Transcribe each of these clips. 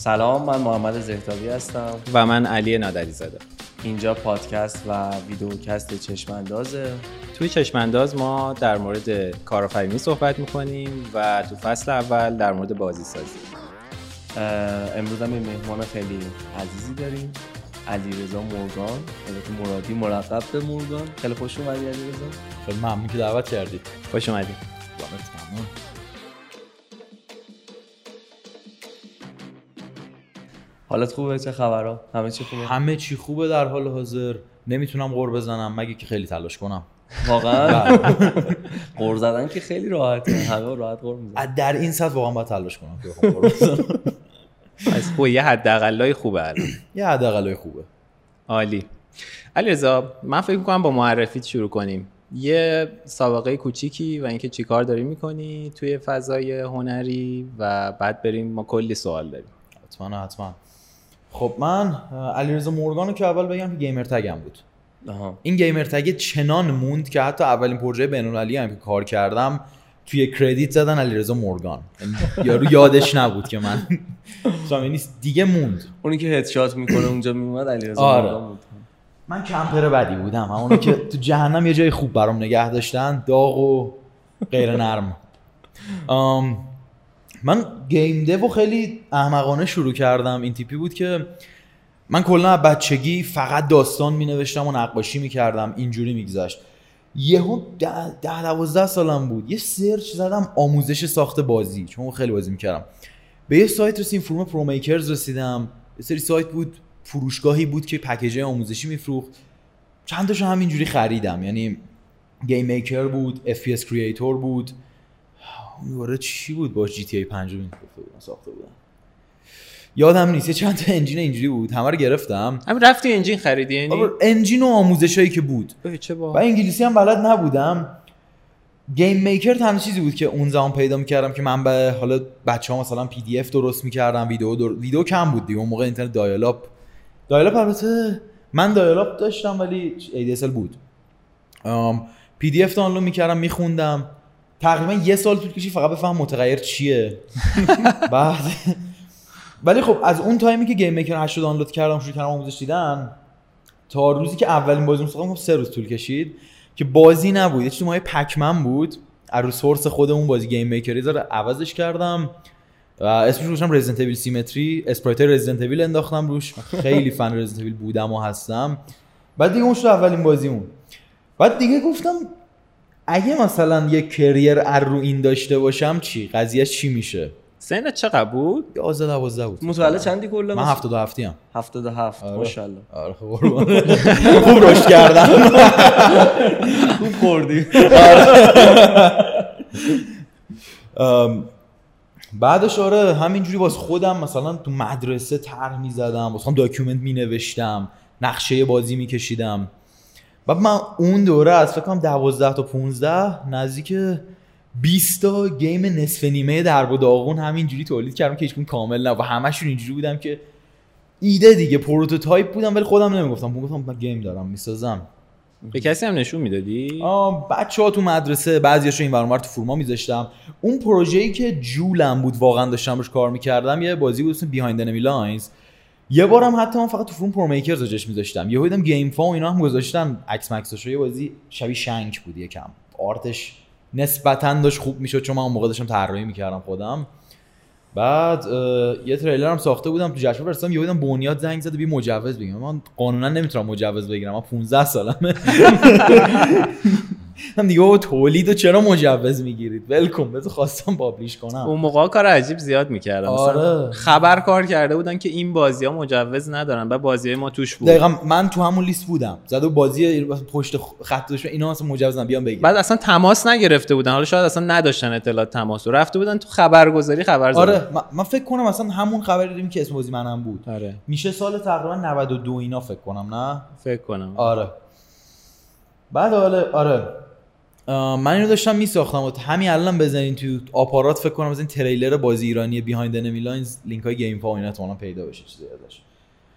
سلام من محمد زهتابی هستم. و من علی نادری زاده اینجا پادکست و ویدیوکست چشماندازه توی چشمانداز ما در مورد کارآفرینی صحبت می‌کنیم و تو فصل اول در مورد بازی سازی. امروز هم مهمان خیلی عزیزی داریم. علی رضا مورگان البته مرادی مرقب به مورگان خیلی خوش اومدی علی رضا خیلی ممنون که دعوت کردید خوش اومدی. ممنون. حالت خوبه؟ چه خبرها؟ همه چی خوبه؟ همه چی خوبه در حال حاضر. نمی‌تونم غور بزنم. مگه که خیلی تلاش کنم. واقعا؟ غور زدن که خیلی راحته. همه راحت غور می‌زنن. در این سطح واقعا باید تلاش کنم که بزنم. از خوبه. یه حداقلای خوبه الان. یه حداقلای خوبه. عالی. علیرضا من فکر می‌کنم با معرفیت شروع کنیم. یه سابقه کوچیکی و اینکه چیکار داری می‌کنی توی فضای هنری و بعد بریم ما کلی سوال داریم. حتما حتما. خب من علیرضا مورگانو که اول بگم که گیمر تگم بود. آها. این گیمر تگ چنان موند که حتی اولین پروژه بین‌المللی هم که کار کردم توی کردیت زدن علیرضا مورگان. یعنی یارو یادش نبود که من یعنی دیگه موند. اونی که هدشات می‌کنه اونجا میومد علیرضا آره. مورگان بود. من camper بدی بودم. همونو که تو جهنم یه جای خوب برام نگه داشتن داغ و غیر نرم آم، من game dev خیلی احمقانه شروع کردم. این تیپی بود که من کلا بچگی فقط داستان می نوشتم و نقاشی می کردم اینجوری میگذشت. یهو ده ده دوازده سالم بود. یه search زدم آموزش ساخت بازی. چون خیلی بازی می‌کردم. به یه سایت رسیدم forum پرومیکرز رسیدم. یه سری سایت بود فروشگاهی بود که پکیج آموزشی میفروخت. چند تاشو همینجوری خریدم. یعنی Game Maker بود FPS Creator بود. اون چی بود باش GTA 5 ساخته بودن؟ یادم نیست یه چند تا engine اینجوری بود. همه رو گرفتم. همین رفتی engine خریدی یعنی؟ engine و آموزشایی که بود. چه و با انگلیسی هم بلد نبودم. Game Maker تنها چیزی بود که اون زمان پیدا می‌کردم که من به حالا بچه ها مثلا PDF درست می‌کردم ویدیو در... ویدیو کم بود دیگه اون موقع اینترنت dial-up dial-up البته من dial-up داشتم ولی ADSL بود. PDF دانلود می‌کردم میخوندم. تقریبا یه سال طول کشید فقط بفهم متغیر چیه. بعد ولی خب از اون تایمی که Game Maker 8 رو دانلود کردم شروع کردم آموزش دیدن تا روزی که اولین بازی خب سه روز طول کشید که بازی نبود. یه چیزی مایه Pac-Man بود. از رو source خودمون بازی Game Maker ذره عوضش کردم. و اسمش رو گذاشتم Resident Cemetery sprite Resident انداختم روش. خیلی fan Resident بودم و هستم. بعد دیگه اون شد اولین بازیمون. بعد دیگه گفتم اگه مثلا یه career ار رو این داشته باشم چی؟ قضیهش چی میشه؟ سنت چقدر بود؟ 11 12 بود. متولد چندی کلا؟ من 77 ام. 77 آره. ماشاءالله. آره خب قربان. خوب رشد کردم. خوب خوردی. ام، بعدش آره همینجوری واسه خودم مثلا تو مدرسه طرح می‌زدم واسه خودم document مینوشتم نقشه بازی میکشیدم. بعد من اون دوره از فکر کنم 12 تا 15 نزدیک 20 تا game نصف نیمه درب و داغون همینجوری تولید کردم که هیچکدوم کامل نه و همشون اینجوری بودم که ایده دیگه پروتوتایپ بودم ولی خودم نمی‌گفتم. گفتم من گیم دارم می‌سازم. به کسی هم نشون می‌دادی؟ بچه ها تو مدرسه بعضیاشو این برنامه تو فرما میذاشتم. اون پروژه‌ای که جولم بود واقعا داشتم روش کار می‌کردم یه بازی بود اسم بیهایند انمی لاینز یه بارم حتی من فقط تو فروم پرومیکرز جاش میذاشتم. یهو دیدم گیم فا و اینا هم گذاشتن. عکس مکسش یه بازی شبیه شنک بود یکم. آرتش نسبتا داشت خوب می‌شد چون من اون موقع داشتم طراحی می‌کردم خودم. بعد یه تریلر هم ساخته بودم تو جشن فرستادم. یهو دیدم بنیاد زنگ زد بی مجوز بگیرم. من قانونا نمی‌تونم مجوز بگیرم. من 15 سالمه. هم دیگه بابا تولید و چرا مجوز می‌گیرید؟ ولکم بذار خواستم پابلیش کنم. اون موقع کار عجیب زیاد می‌کردن. آره. خبر کار کرده بودن که این بازی ها مجوز ندارن و بازی های ما توش بود. دقیقا من تو همون لیست بودم. زده و بازی پشت خط داشت اینا اصلا مجوز بیان بگیر بعد اصلا تماس نگرفته بودن. حالا شاید اصلا نداشتن اطلاعات تماس رو. رفته بودن تو خبرگزاری خبر زدن آره من- فکر کنم اصلا همون خبری داریم که اسم بازی منم بود. آره. میشه سال تقریبا 92 اینا فکر کنم نه؟ فکر کنم. آره. بعد آره آره. من اینو داشتم میساختم. و همین الان بزنین تو آپارات فکر کنم از این تریلر بازی ایرانی Behind Enemy Lines لینک های game و اینا پیدا بشه چیزی ازش.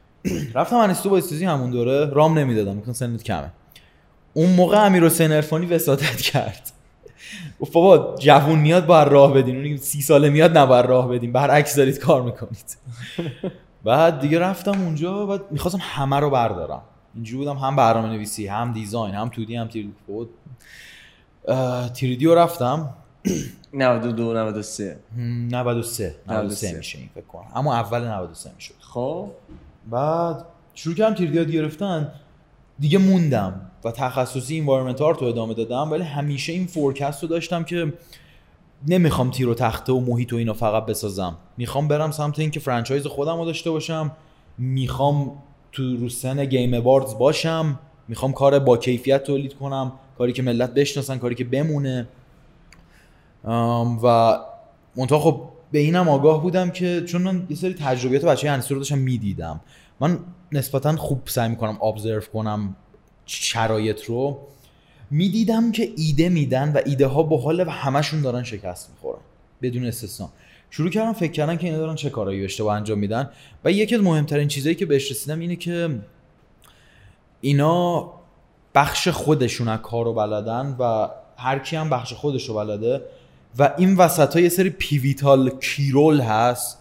رفتم انستیتو بازیسازی همون دوره. رام نمی‌دادم. می‌گفتم سنت کمه. اون موقع امیر حسین عرفانی وسادت کرد. گفت بابا جوون میاد باید راه بدین. اونی که سی ساله میاد نباید راه بدین. برعکس دارید کار می‌کنید. بعد دیگه رفتم اونجا. و می‌خواستم همه رو بردارم. اینجوری بودم. هم برنامه نویسی هم دیزاین هم تودی هم تیری بود تیریدی رو رفتم. 92 93 هم، 93 93 93 میشه این فکر کنم. اما اول 93 می‌شد. خب. بعد شروع کردم 3D یاد گرفتن. دیگه موندم و تخصصی environment art رو ادامه دادم ولی همیشه این forecast رو داشتم که نمی‌خوام تیر و تخته و محیط و اینا فقط بسازم. می‌خوام برم سمت اینکه franchise خودم رو داشته باشم. می‌خوام تو رو سن Game Awards باشم. می‌خوام کار با کیفیت تولید کنم. کاری که ملت بشناسن کاری که بمونه. و منتها خب به اینم آگاه بودم که چون من یه سری تجربیات بچه انسی رو داشتم می‌دیدم. من نسبتا خوب سعی می‌کنم ابزرو کنم شرایط رو. می‌دیدم که ایده میدن و ایده ها باحاله و همشون دارن شکست می‌خورن بدون استثنا. شروع کردم فکر کردن که اینا دارن چه کارایی اشتباه انجام میدن. و یکی از مهمترین چیزایی که بهش رسیدم اینه که اینا بخش خودشون از کار رو بلدن و هر کی هم بخش خودش رو بلده و این وسط ها یه سری pivotal key role هست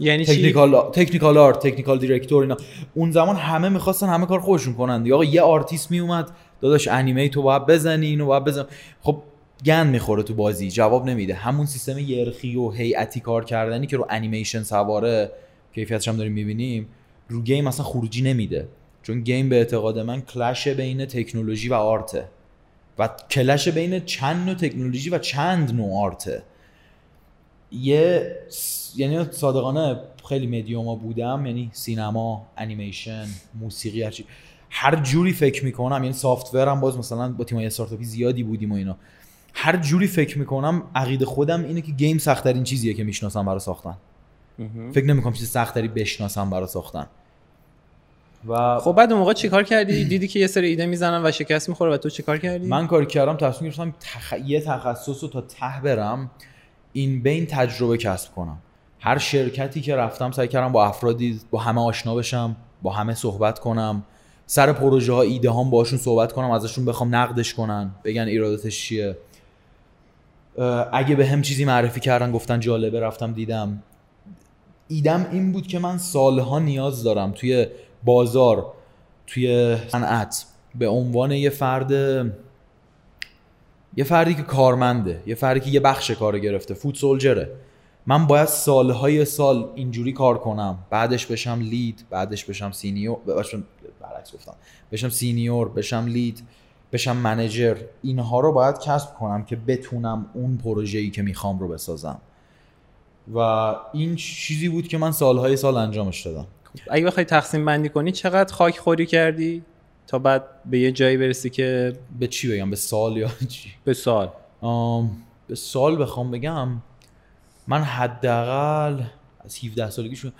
یعنی چی؟ technical technical art technical director اینا. اون زمان همه می‌خواستن همه کار خودشون کنن یا آقا یه آرتیست میومد داداش انیمه تو باید بزنی اینو باید بزن. خب گند می‌خوره تو بازی جواب نمیده. همون سیستم یلخی و هیئتی کار کردنی که رو انیمیشن سواره کیفیتش هم داریم می‌بینیم رو game اصلا خروجی نمیده. چون game به اعتقاد من کلش بین تکنولوژی و art ه. و کلش بین چند نوع تکنولوژی و چند نوع art ه. یه یعنی صادقانه خیلی مدیوما بودم یعنی سینما انیمیشن موسیقی هرچی هر جوری فکر می‌کنم یعنی software هم باز مثلا با تیمای استارتاپی زیادی بودیم و اینا. هر جوری فکر می‌کنم عقیده خودم اینه که game سختترین چیزیه که می‌شناسم برای ساختن. فکر نمی‌کنم چیز سختتری بشناسم برای ساختن. و خب بعد اون موقع چیکار کردی؟ دیدی که یه سری ایده می‌زنن و شکست می‌خوره و تو چیکار کردی؟ من کاری کردم تصمیم گرفتم تخ... یه تخصص رو تا ته برم این بین تجربه کسب کنم. هر شرکتی که رفتم سعی کردم با افرادی با همه آشنا بشم با همه صحبت کنم. سر پروژه ها ایده هام باشون صحبت کنم ازشون بخوام نقدش کنن بگن ایراداتش چیه. اگه به هم چیزی معرفی کردن گفتن جالبه رفتم دیدم. ایدم این بود که من سالها نیاز دارم توی بازار توی صنعت به عنوان یه فرد یه فردی که کارمنده یه فردی که یه بخش کار گرفته foot soldier ه. من باید سالهای سال اینجوری کار کنم. بعدش بشم lead بعدش بشم senior بشم برعکس گفتم. بشم senior بشم lead بشم manager. اینها رو باید کسب کنم که بتونم اون پروژه‌ای که می‌خوام رو بسازم. و این چیزی بود که من سالهای سال انجامش دادم. اگه بخوای تقسیم بندی کنی چقدر خاک خوری کردی تا بعد به یه جایی برسی که به چی بگم؟ به سال یا چی؟ به سال. آم، به سال بخوام بگم من حداقل از 17 سالگی شد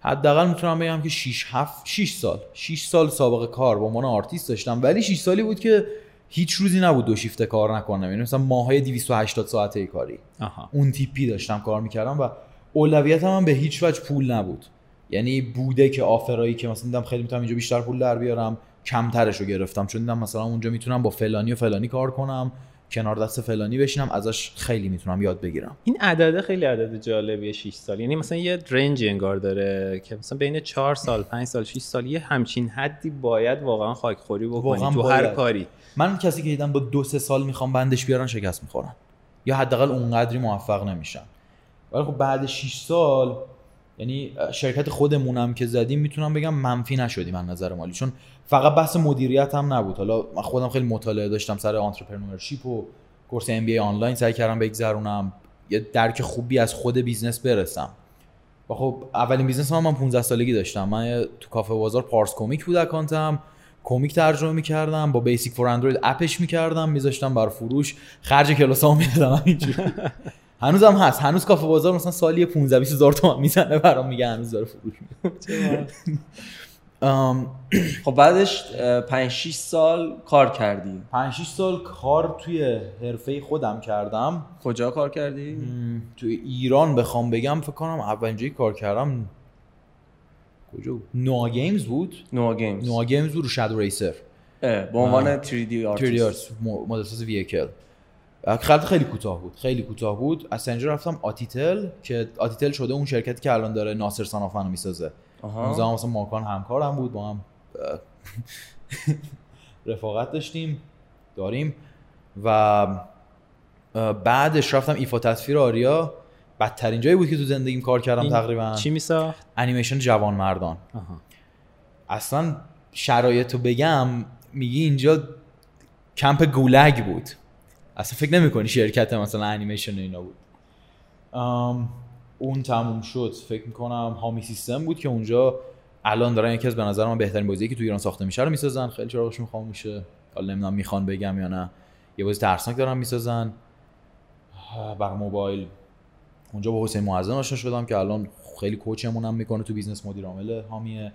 حداقل می‌تونم بگم که 6 7 6 سال. 6 سال سابقه کار. به عنوان آرتیست داشتم. ولی 6 سالی بود که هیچ روزی نبود دو شیفته کار نکنم. یعنی مثلا ماهای 280 ساعته کاری. آها. اون تیپی داشتم کار می‌کردم و اولویتم هم به هیچ وجه پول نبود. یعنی بوده که آفرایی که مثلا دیدم خیلی می‌تونم اینجا بیشتر پول در بیارم کمترش رو گرفتم. چون دیدم مثلا اونجا می‌تونم با فلانی و فلانی کار کنم کنار دست فلانی بشینم ازش خیلی می‌تونم یاد بگیرم. این عدده خیلی عدد جالبیه 6 سال. یعنی مثلا یه رنج انگار داره که مثلا بین 4 سال 5 سال 6 سال یه همچین حدی باید واقعا خاکخوری بکنی تو هر. کاری. من کسی که دیدم با دو سه سال می‌خوام بندش بیارن شکست می‌خورن. یا حداقل اونقدری موفق نمیشن. ولی خب بعد 6 سال یعنی شرکت خودمونم که زدیم می‌تونم بگم منفی نشدیم از نظر مالی. چون فقط بحث مدیریت هم نبود. حالا من خودم خیلی مطالعه داشتم سر entrepreneurship و course MBA آنلاین سعی کردم بگذرونم. یه درک خوبی از خود business برسم. و خب اولین business هم من 15 سالگی داشتم. من تو کافه بازار پارس کمیک بود account م. کمیک ترجمه می‌کردم با بیسیک فور اندروید اپش می‌کردم میذاشتم بر فروش. خرج کلاسامو می‌دادم همینجوری هنوزم هست. هنوز کافه بازار مثلا سالی 15 20 هزار تومان می‌زنه برام میگه هنوز داره فروش میده خب بعدش 5 6 سال کار کردی. 5 6 سال کار توی حرفه خودم کردم. کجا کار کردی؟ م، توی ایران بخوام بگم فکر کنم اولین جایی کار کردم کجا Nova Games بود. Nova Games. Nova Games بود رو Shadow Racer. به عنوان 3D تریدی آرتیست. مدل ساز vehicle خط خیلی کوتاه بود خیلی کوتاه بود. از اینجا رفتم آتیتل که آتیتل شده اون شرکتی که الان داره ناصر Son of Man رو می‌سازه. اون زمان مثلا ماکان همکارم بود با هم رفاقت داشتیم داریم. و بعدش رفتم ایفا تصویر آریا. بدترین جایی بود که تو زندگیم کار کردم تقریبا. چی میساخت؟ انیمیشن جوان مردان آها. اصلا شرایط رو بگم میگی اینجا کمپ گولگ بود. اصلا فکر نمی کنی شرکت مثلا انیمیشن اینا بود. اون تموم شد. فکر می‌کنم هامی سیستم بود که اونجا الان دارن یکی از به نظر من بهترین بازی که تو ایران ساخته میشه رو می‌سازن. خیلی چراغشون خاموشه حالا نمی‌دونم می‌خوان بگم یا نه. یه بازی ترسناک دارن می‌سازن. بر موبایل. اونجا با حسین معظم آشنا شدم که الان خیلی coach مون هم می‌کنه تو business مدیر عامل حامیه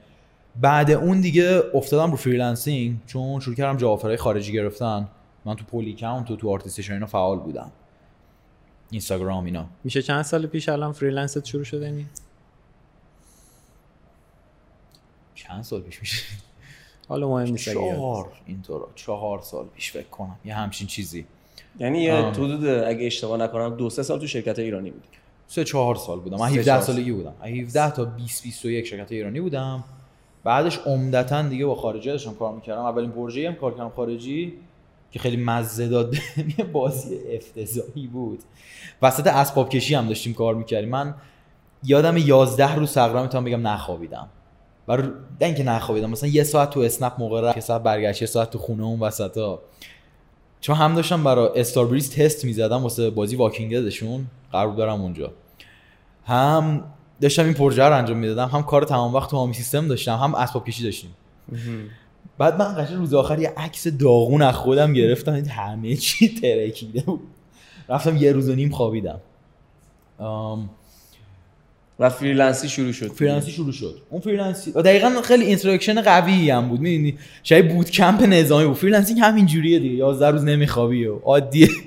بعد اون دیگه افتادم رو freelancing چون شروع کردم job offer های خارجی گرفتن. من تو Polycount و تو ArtStation اینا فعال بودم. اینستاگرام اینا. میشه چند سال پیش الان freelance ت شروع شده اینی چند سال پیش میشه؟ حالا مهم نیست چهار. اینطورا چهار سال پیش فکر کنم. یه همچین چیزی. یعنی یه. حدود اگه اشتباه نکنم دو سه سال تو شرکت ایرانی بودی. سه چهار سال بودم. من سه 17 چهار سالگی بودم. از 17 تا 20 21 شرکت ایرانی بودم. بعدش عمدتا دیگه با خارجی داشتم کار می‌کردم. اولین پروژه هم کار کردم خارجی. که خیلی مزه داد یه بازی افتضاحی بود. وسط اسباب کشی هم داشتیم کار می‌کردیم. من یادم 11 روز تقریبا می‌تونم بگم نخوابیدم. و نه اینکه نخوابیدم مثلا یه ساعت تو اسنپ موقع رفت یه ساعت برگشت یه ساعت تو خونه اون وسطا. چون هم داشتم برای استاربریز تست می‌زدم واسه بازی واکینگ ددشون قرار بود برم اونجا. هم داشتم این پروژه رو انجام می‌دادم هم کار تمام وقت تو هامی سیستم داشتم هم اسباب کشی داشتیم. بعد من قشنگ روز آخر یه عکس داغون از خودم گرفتم همه چی ترکیده بود. رفتم یه روز و نیم خوابیدم. آم، و freelance ی شروع شد. freelance ی شروع شد. اون freelance ی و دقیقا خیلی interaction قوی هم بود. می‌دونی؟ شاید boot camp نظامی بود. freelancing همین جوریه دیگه. 11 روز نمیخوابی و عادیه.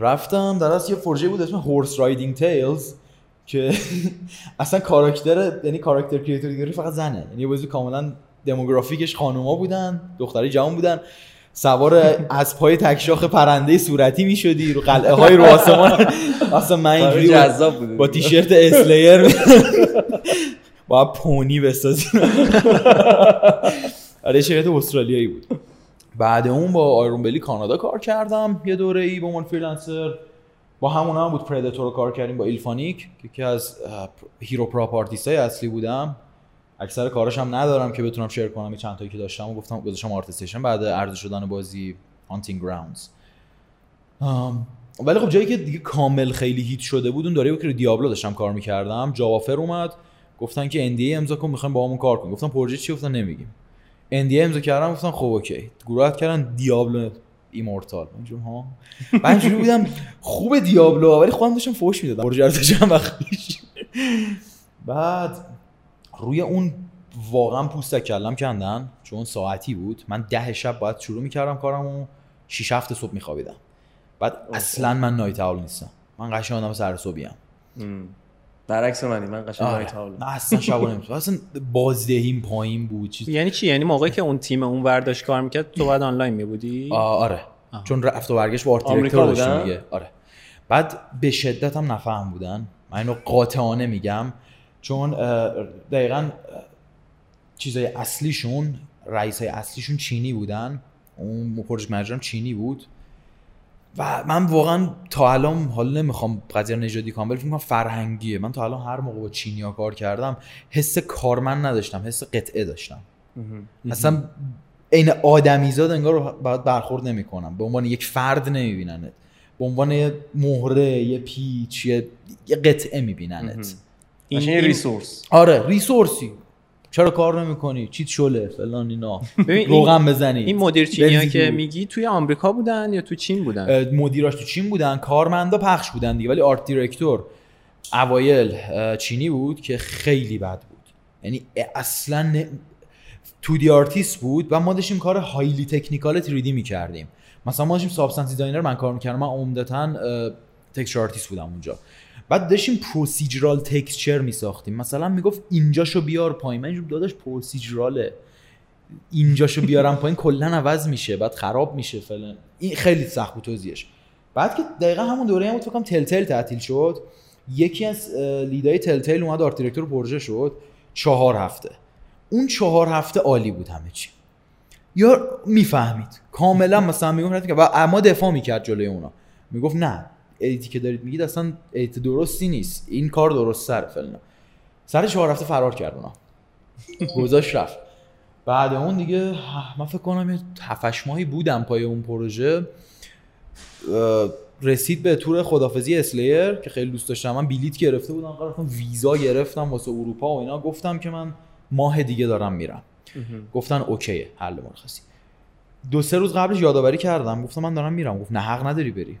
رفتم. در یه پروژه بود اسم Horse Riding Tales که اصلا کاراکتر یعنی character creator ی فقط زنه. یعنی بازی کاملا demographic ش خانوما بودن دختری جوان بودن. سوار اسبای تکشاخ پرنده صورتی می‌شدی رو قلعه های رو آسمان. اصلا من اینجوری با تیشرت Slayer. با پونی بسازیم آره شرکت استرالیایی بود. بعد اون با Ironbelly کانادا کار کردم یه دوره ای به عنوان freelancer با همون هم بود Predator رو کار کردیم با IllFonic که یکی از hero prop artist های اصلی بودم. اکثر کاراش هم ندارم که بتونم share کنم چند تایی که داشتم و گفتم گذاشتم ArtStation بعد عرضه شدن بازی Hunting Grounds ولی خب جایی که دیگه کامل خیلی heat شده بود اون دوره که Diablo داشتم کار می‌کردم. job offer اومد گفتن که NDA امضا کن می‌خوایم با همون کار کنیم. گفتم پروژه چی گفتن نمیگیم. NDA امضا کردم گفتن خب اوکی. گروه add کردن Diablo Immortal. اینجور ها من بودم خوب Diablo ولی خودم داشتم فوش می‌دادم. رو داشتم وقت پیش. بعد روی اون واقعا پوست کلم کندن چون ساعتی بود من ده شب باید شروع می‌کردم کارم و 6 هفت صبح میخوابیدم. بعد اصلا من نایت اول نیستم. من قشنگ آدم سر صبحیم. برعکس منی من قشنگ نایت هاول نه اصلا شبا نمی‌تونم اصلا بازدهیم پایین بود چیز. یعنی چی؟ یعنی موقعی که اون تیم اون ورداش کار می‌کرد تو بعد آنلاین میبودی؟ آه، آره. آها. چون رفت و برگشت با آرت داشتیم؟ دیگه. آره. بعد به شدت هم نفهم بودن. من اینو قاطعانه میگم. چون دقیقا چیزای اصلیشون رئیس های اصلیشون چینی بودن. اون پروژه منیجرم چینی بود. و من واقعا تا الان حالا نمی‌خوام قضیه نژادی کنم ولی فکر می‌کنم فرهنگیه. من تا الان هر موقع با چینیا کار کردم حس کارمند نداشتم حس قطعه داشتم. اصلا عین آدمیزاد انگار باید برخورد نمی‌کنم. به عنوان یک فرد نمیبیننت. به عنوان یه مهره یه پیچ یه, یه قطعه میبیننت. این- این- resource. آره resource ی. چرا کار نمی‌کنی؟ پیچت شله فلان اینا. ببین روغن بزنی. این مدیر چینی که. میگی توی آمریکا بودن یا تو چین بودن؟ مدیراش تو چین بودن کارمندا پخش بودن دیگه ولی art director اوایل چینی بود که خیلی بد بود. یعنی اصلا نه- تو دی آرتیست بود و ما داشتیم کار highly technical 3D می‌کردیم. مثلا ما داشتیم Substance Designer من کار می‌کردم. من عمدتا texture artist بودم اونجا. بعد داشتیم procedural texture میساختیم. مثلا می‌گفت اینجاشو بیار پایین. من داداش procedural ه اینجاشو بیارم پایین کلا عوض میشه بعد خراب میشه فلان. این خیلی سخت بود توضیحش. بعد که دقیقا همون دوره هم بود Telltale تعطیل شد. یکی از lead ای Telltale اومد art director پروژه شد. چهار هفته. اون چهار هفته عالی بود همه چی. یا می‌فهمید. کاملا مثلا می‌گفت که اما دفاع می‌کرد جلوی اونا. می‌گفت نه. edit ی که دارید میگید اصلا edit درستی نیست. این کار درست سر فلان سر چهار هفته فرار کرد اونا. گذاشت رفت. بعد اون دیگه من فکر کنم یه هفهش ماهی بودم پای اون پروژه. رسید به تور خدافظی Slayer که خیلی دوست داشتم. من بلیت گرفته بودم قرار ویزا گرفتم واسه اروپا و اینا. گفتم که من ماه دیگه دارم میرم. گفتن اوکیه حل مرخصی. دو سه روز قبلش یادآوری کردم. گفتم من دارم میرم. گفت نه حق نداری بری.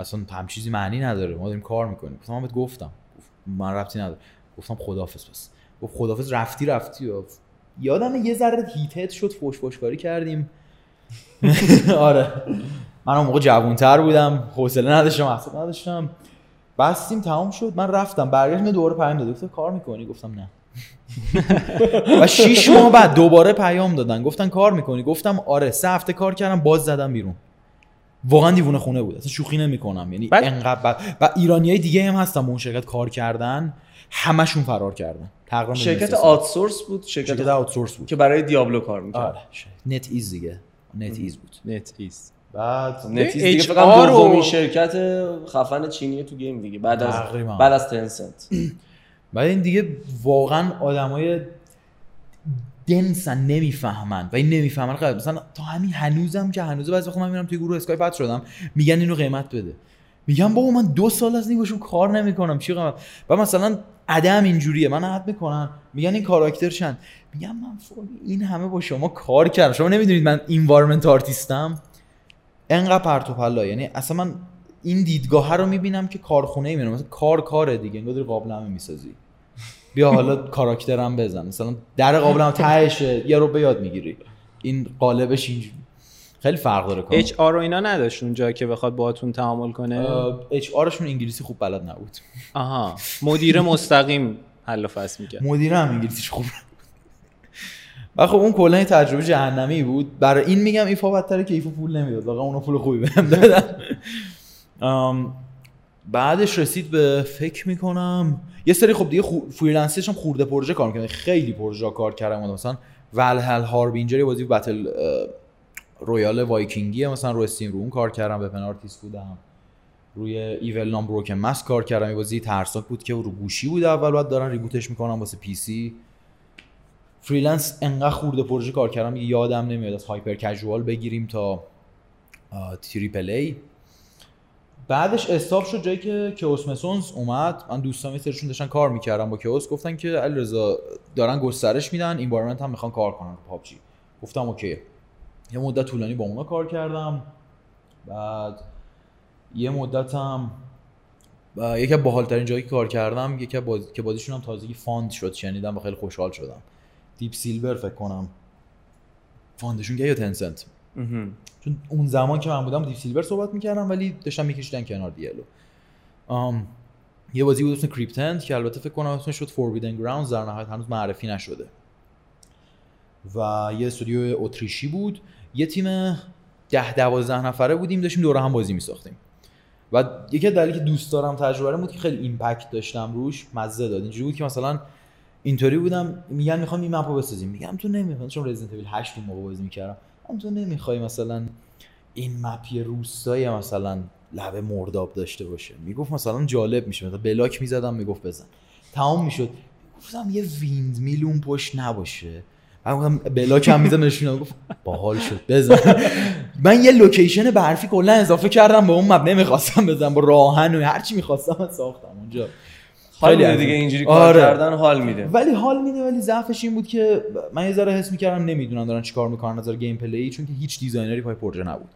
اصلا هم چیزی معنی نداره. ما داریم کار می‌کنیم. گفتم بهت گفتم. گفت من ربطی نداره. گفتم خدافظ پس گفت خدافظ رفتی رفتی. و یادم یه ذره هیت شد فوش فوشکاری کردیم. آره. من اون موقع جوانتر بودم. حوصله نداشتم اصلا نداشتم. بستیم تمام شد. من رفتم. برگشت دوباره پیام داد. گفت کار می‌کنی؟ گفتم نه. و شیش ماه بعد دوباره پیام دادن. گفتن کار می‌کنی؟ گفتم آره. سه هفته کار کردم. باز زدم بیرون. واقعا دیوونه خونه بود. اصلا شوخی نمی‌کنم. یعنی بعد- انقدر و ایرانی های دیگه هم هستن با اون شرکت کار کردن. همشون فرار کردن. تقریبا شرکت. outsource بود؟ شرکت شرکت outsource بود. که برای Diablo کار می‌کرد. آره NetEase دیگه. NetEase بود. NetEase بعد دیگه HR فکر کنم رو- دومین شرکت خفن چینی تو گیم دیگه. بعد از تقریبا. بعد از تنسنت بعد این دیگه واقعا آدمای دنسن نمی‌فهمن و این نمی‌فهمن قبل مثلا تا همین هنوزم که هنوز بعضی وقت من میرم توی گروه اسکایپ پد شدم میگن اینو قیمت بده. میگم بابا من دو سال از این کار نمی‌کنم چی قیمت؟ و مثلا عدم اینجوریه. من حد می‌کنن. میگن این کاراکتر چند؟ میگم من این همه با شما کار کردم. شما نمی‌دونید من اینوایرمنت آرتیستم انقدر پرت و پلا. یعنی اصلا من این دیدگاه رو می‌بینم که کارخونه ای میرم. مثلا کار کاره دیگه. انگار قابلمه می‌سازی. بیا حالا کاراکترم بزن. مثلا در قابلمه تهشه یه رو به یاد می‌گیری. این قالبش اینجوری. خیلی فرق داره کار اچ آر و اینا نداشت اونجا که بخواد باهاتون تعامل کنه؟ اچ آرشون انگلیسی خوب بلد نبود. آها. مدیر مستقیم حل و فصل می‌کرد. مدیر هم انگلیسیش خوب و خب اون کلا تجربه جهنمی بود. برای این میگم ایفا بدتره که ایفا پول نمی‌داد. واقعا اونا پول خوبی بهم دادن. بعدش رسید به فکر می‌کنم یه سری خب دیگه خو... freelancer ش هم خورده پروژه کار می‌کنه خیلی پروژه کار کردم مثلا Valhall Harbinger بازی battle royale وایکینگیه مثلا رو Steam رو اون کار کردم weapon artist بودم روی Evil Nun Broken Mask کار کردم یه بازی ترسناک بود که رو گوشی بود اول بعد دارن reboot ش می‌کنم واسه PC freelance انقدر خورده پروژه کار کردم یادم نمیاد از hyper casual بگیریم تا triple A بعدش stop شد جایی که Keos اومد. من دوستام یه سرشون داشتن کار می‌کردم با Keos. گفتن که علیرضا دارن گسترش میدن environment هم می‌خوان کار کنن PUBG. گفتم اوکی. یه مدت طولانی با اونا کار کردم. بعد یه مدت و یکی از باحالترین جایی که کار کردم یکی از باز... که بازیشون هم تازگی fund شد شنیدم و خیلی خوشحال شدم. دیپ سیلور فکر کنم. فاندشون که یا Tencent چون اون زمان که من بودم دیپ سیلور صحبت می‌کردم ولی داشتم میکشیدن کنار دیالو آم، یه بازی بود اسم کریپتنت که البته فکر کنم اسمش شد Forbidden Grounds در نهایت هنوز معرفی نشده. و یه استودیو اتریشی بود. یه تیم ده دوازده نفره بودیم داشتیم دوره هم بازی میساختیم. و یکی دلیلی که دوست دارم تجربه بود که خیلی impact داشتم روش مزه داد. اینجوری بود که مثلا اینطوری بودم میگن می‌خوام این map و بسازیم. میگم تو نمی‌خوام چون Resident Evil 8 اون موقع بازی می‌کردم. هم تو نمی‌خوای مثلا این map یه روستایی مثلا لبه مرداب داشته باشه. می‌گفت مثلا جالب میشه. مثلا block می‌زدم می‌گفت بزن. تمام می‌شد. گفتم یه windmill اون پشت نباشه. من گفتم block هم می‌زدم نشون گفت باحال شد. بزن. من یه لوکیشن برفی کلا اضافه کردم به اون map نمی‌خواستم بزنم. با راهن و هرچی می‌خواستم ساختم اونجا. حال میده دیگه این. اینجوری کار آره. کردن حال میده. ولی حال میده ولی ضعفش این بود که من یه ذره حس می‌کردم نمی‌دونن دارن چیکار می‌کنن نظر gameplay چون که هیچ designer ی پای پروژه نبود.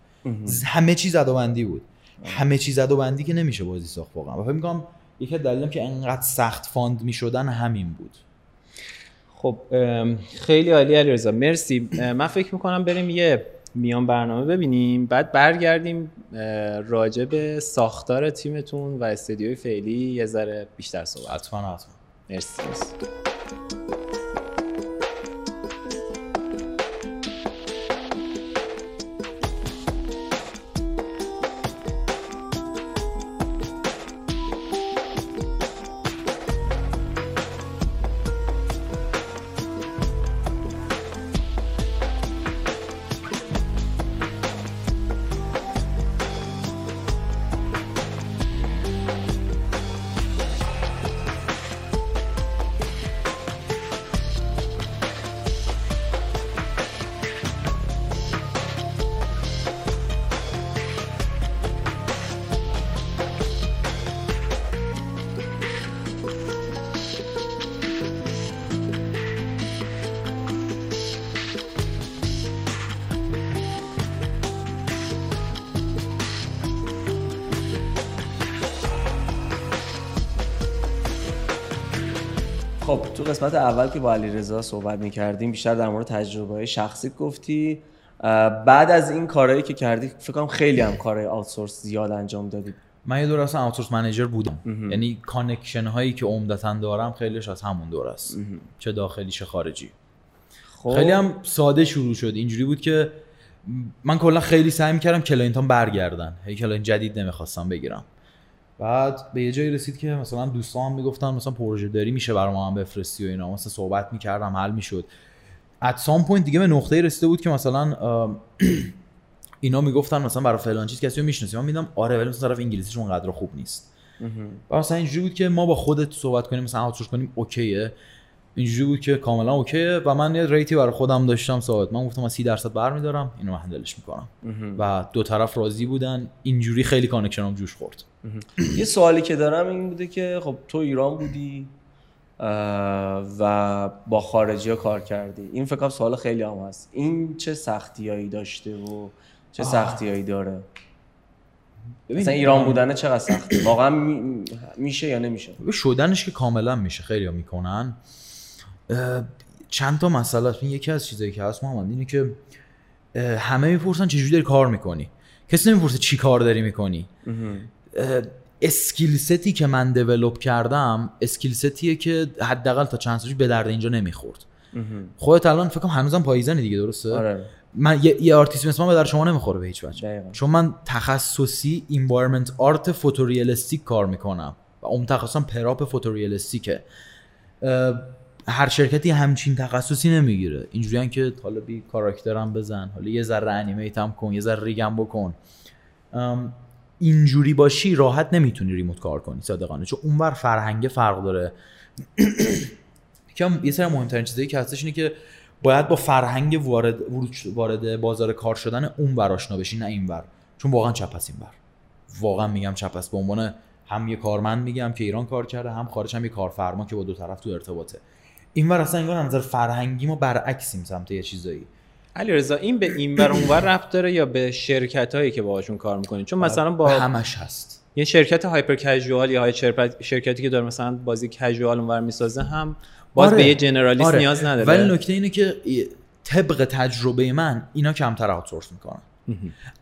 همه چیز بندی بود. همه چیز بندی که نمیشه بازی ساخت واقعا. و فکر می‌کنم یکی از که انقدر سخت fund می‌شدن همین بود. خب خیلی عالی علیرضا. مرسی. من فکر می‌کنم بریم یه میان برنامه ببینیم. بعد برگردیم راجع به ساختار تیمتون و استدیوی فعلی. یه ذره بیشتر صحبت حتما حتما. مرسی مرسی. خب تو قسمت اول که با علیرضا صحبت می‌کردیم بیشتر در مورد تجربه های شخصی گفتی. بعد از این کارهایی که کردی فکر کنم خیلی هم کارهای outsource زیاد انجام دادی. من یه دور اصلا outsource manager بودم. یعنی connection هایی که عمدتا دارم خیلیش از همون دور است. چه داخلی چه خارجی. خب. خیلی هم ساده شروع شد. اینجوری بود که من کلا خیلی سعی می‌کردم client ام برگردن. هی client جدید نمی‌خواستم بگیرم. بعد به یه جایی رسید که مثلا دوستان هم می‌گفتن مثلا پروژه داری میشه برای ما هم بفرستی و اینا. مثلا صحبت می‌کردم حل می‌شد. at some point دیگه به نقطه رسیده بود که مثلا اینا می‌گفتن مثلا برای فلان چیز کسی رو می‌شناسی من میگم آره ولی مثلا طرف انگلیسیش اونقدر خوب نیست. و مثلا اینجوری بود که ما با خودت صحبت کنیم مثلا outsource کنیم okay ه. اینجوری بود که کاملا okay ه و من یه rate ی برای خودم داشتم ثابت. من گفتم من 30 درصد برمیدارم اینو handle ش می‌کنم. و دو طرف راضی بودن اینجوری خیلی کانکشنم جوش خورد. یه سوالی که دارم این بوده که خب تو ایران بودی و با خارجی ها کار کردی. این فکر سوال خیلی هم هست. این چه سختیایی داشته و چه سختیایی داره؟ مثلا ایران بودن چقدر سخته؟ واقعا می- میشه یا نمیشه؟ شدنش که کاملا میشه. خیلی ها می‌کنن. چند تا مسئله است. این یکی از چیزایی که هست محمد اینه که همه می‌پرسن چجوری داری کار می‌کنی. کسی نمی‌پرسه چی کار داری می‌کنی. skill set ی که من develop کردم skill set یه که حداقل تا چند سالش به درد اینجا نمی‌خورد. خودت الان فکر کنم هنوزم پاییزنی دیگه درسته؟ آره. من یه, یه آرتیست مثل من به درد شما نمی‌خوره به هیچ وجه. دقیقاً. چون من تخصصی environment art photorealistic کار می‌کنم. و اون تخصصم prop photorealistic ه هر شرکتی همچین تخصصی نمی‌گیره. اینجوری که حالا بی کاراکترم بزن حالا یه ذره انیمیت هم کن یه ذره ریگم بکن. اینجوری باشی راحت نمی‌تونی ریموت کار کنی صادقانه چون اونور فرهنگ فرق داره. یه سری مهمترین چیزایی که هستش اینه که باید با فرهنگ وارد وارد بازار کار شدن اون ور آشنا بشی نه این ور چون واقعا چپ این ور واقعا میگم چپ است به عنوان هم یه کارمند میگم که ایران کار کرده هم خارج هم یه کارفرما که با دو طرف تو ارتباطه. این ور اصلا انگار نظر فرهنگی ما برعکسیم سمت یه چیزایی. علی رضا این به این ور اونور ربط داره یا به شرکت هایی که باهاشون کار می‌کنید چون مثلا با همش هست. یه شرکت هایپر کژوال یا های شرکت- شرکتی که داره مثلا بازی کژوال اونور می‌سازه هم باز آره. به یه جنرالیست آره. نیاز نداره. ولی نکته اینه که طبق تجربه من اینا کمتر آوتسورس می‌کنن.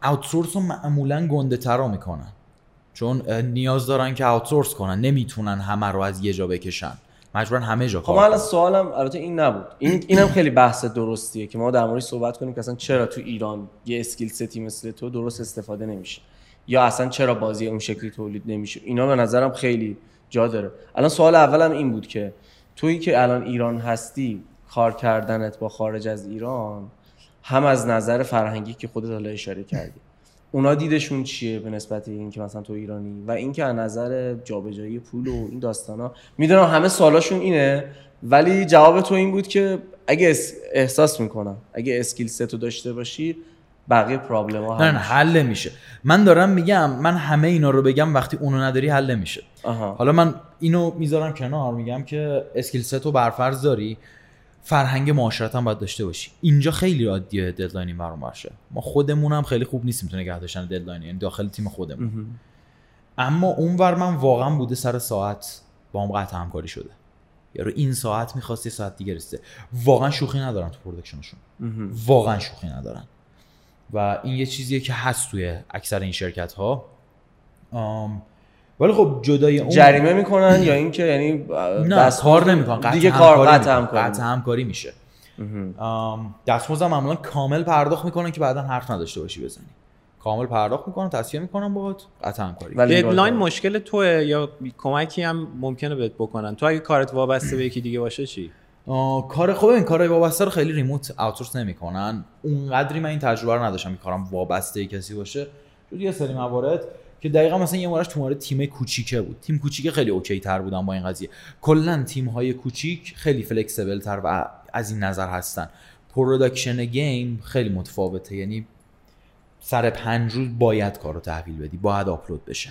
آوتسورس رو معمولا گنده ترا می‌کنن. چون نیاز دارن که آوتسورس کنن. نمی‌تونن همه رو از یه جا بکشن. مجبورن همه جا خب کار من الان کنن. سوالم البته این نبود. این اینم خیلی بحث درستیه که ما در موردش صحبت کنیم که اصلا چرا تو ایران یه اسکیل ستی مثل تو درست استفاده نمیشه؟ یا اصلا چرا بازی اون شکلی تولید نمیشه؟ اینا به نظرم خیلی جا داره. الان سوال اولم این بود که تویی که الان ایران هستی کار کردنت با خارج از ایران هم از نظر فرهنگی که خودت حالا اشاره کردی. اونا دیدشون چیه به نسبت این که مثلا تو ایرانی؟ و اینکه از نظر جابجایی پول و این داستانا می‌دونم همه سوالاشون اینه ولی جواب تو این بود که اگه اس- احساس می‌کنم اگه skill set و داشته باشی بقیه problem ها نه حل میشه من دارم میگم من همه اینا رو بگم وقتی اونو نداری حل میشه حالا من اینو می‌ذارم کنار میگم که skill set رو برفرض داری. فرهنگ معاشرت هم باید داشته باشی. اینجا خیلی عادیه deadline ی برام باشه. ما خودمون هم خیلی خوب نیستیم تو نگه داشتن deadline یعنی داخل تیم خودمون. اما اونور من واقعا بوده سر ساعت با هم قطع همکاری شده. یارو این ساعت می‌خواست یه ساعت دیگه رسیده. واقعا شوخی ندارن تو production شون واقعا شوخی ندارن و این یه چیزیه که هست توی اکثر این شرکت ها آم، ولی خب جدای اون جریمه می‌کنن یا اینکه یعنی نه دست کار نمی‌کنن. دیگه کار قطع. همکاری قطع همکاری میشه. دستمزد هم معمولا کامل پرداخت می‌کنن که بعدا حرف نداشته باشی بزنی. کامل پرداخت می‌کنن تصفیه می‌کنن باهات قطع همکاری ولی ددلاین مشکل توه یا کمکی هم ممکنه بهت بکنن؟ تو اگه کارت وابسته به یکی دیگه باشه چی؟ کار خوب این کارهای وابسته رو خیلی ریموت آوتسورس نمی‌کنن. اونقدری من این تجربه رو نداشتم که کارم وابسته کسی باشه. جز یه سری موارد که دقیقا مثلا یه موردش تو مورد تیم کوچیکه بود. تیم کوچیکه خیلی okay تر بودن با این قضیه. کلا تیم های کوچیک خیلی flexible تر و از این نظر هستن. production game خیلی متفاوته. یعنی سر پنج روز باید کار رو تحویل بدی باید آپلود بشه.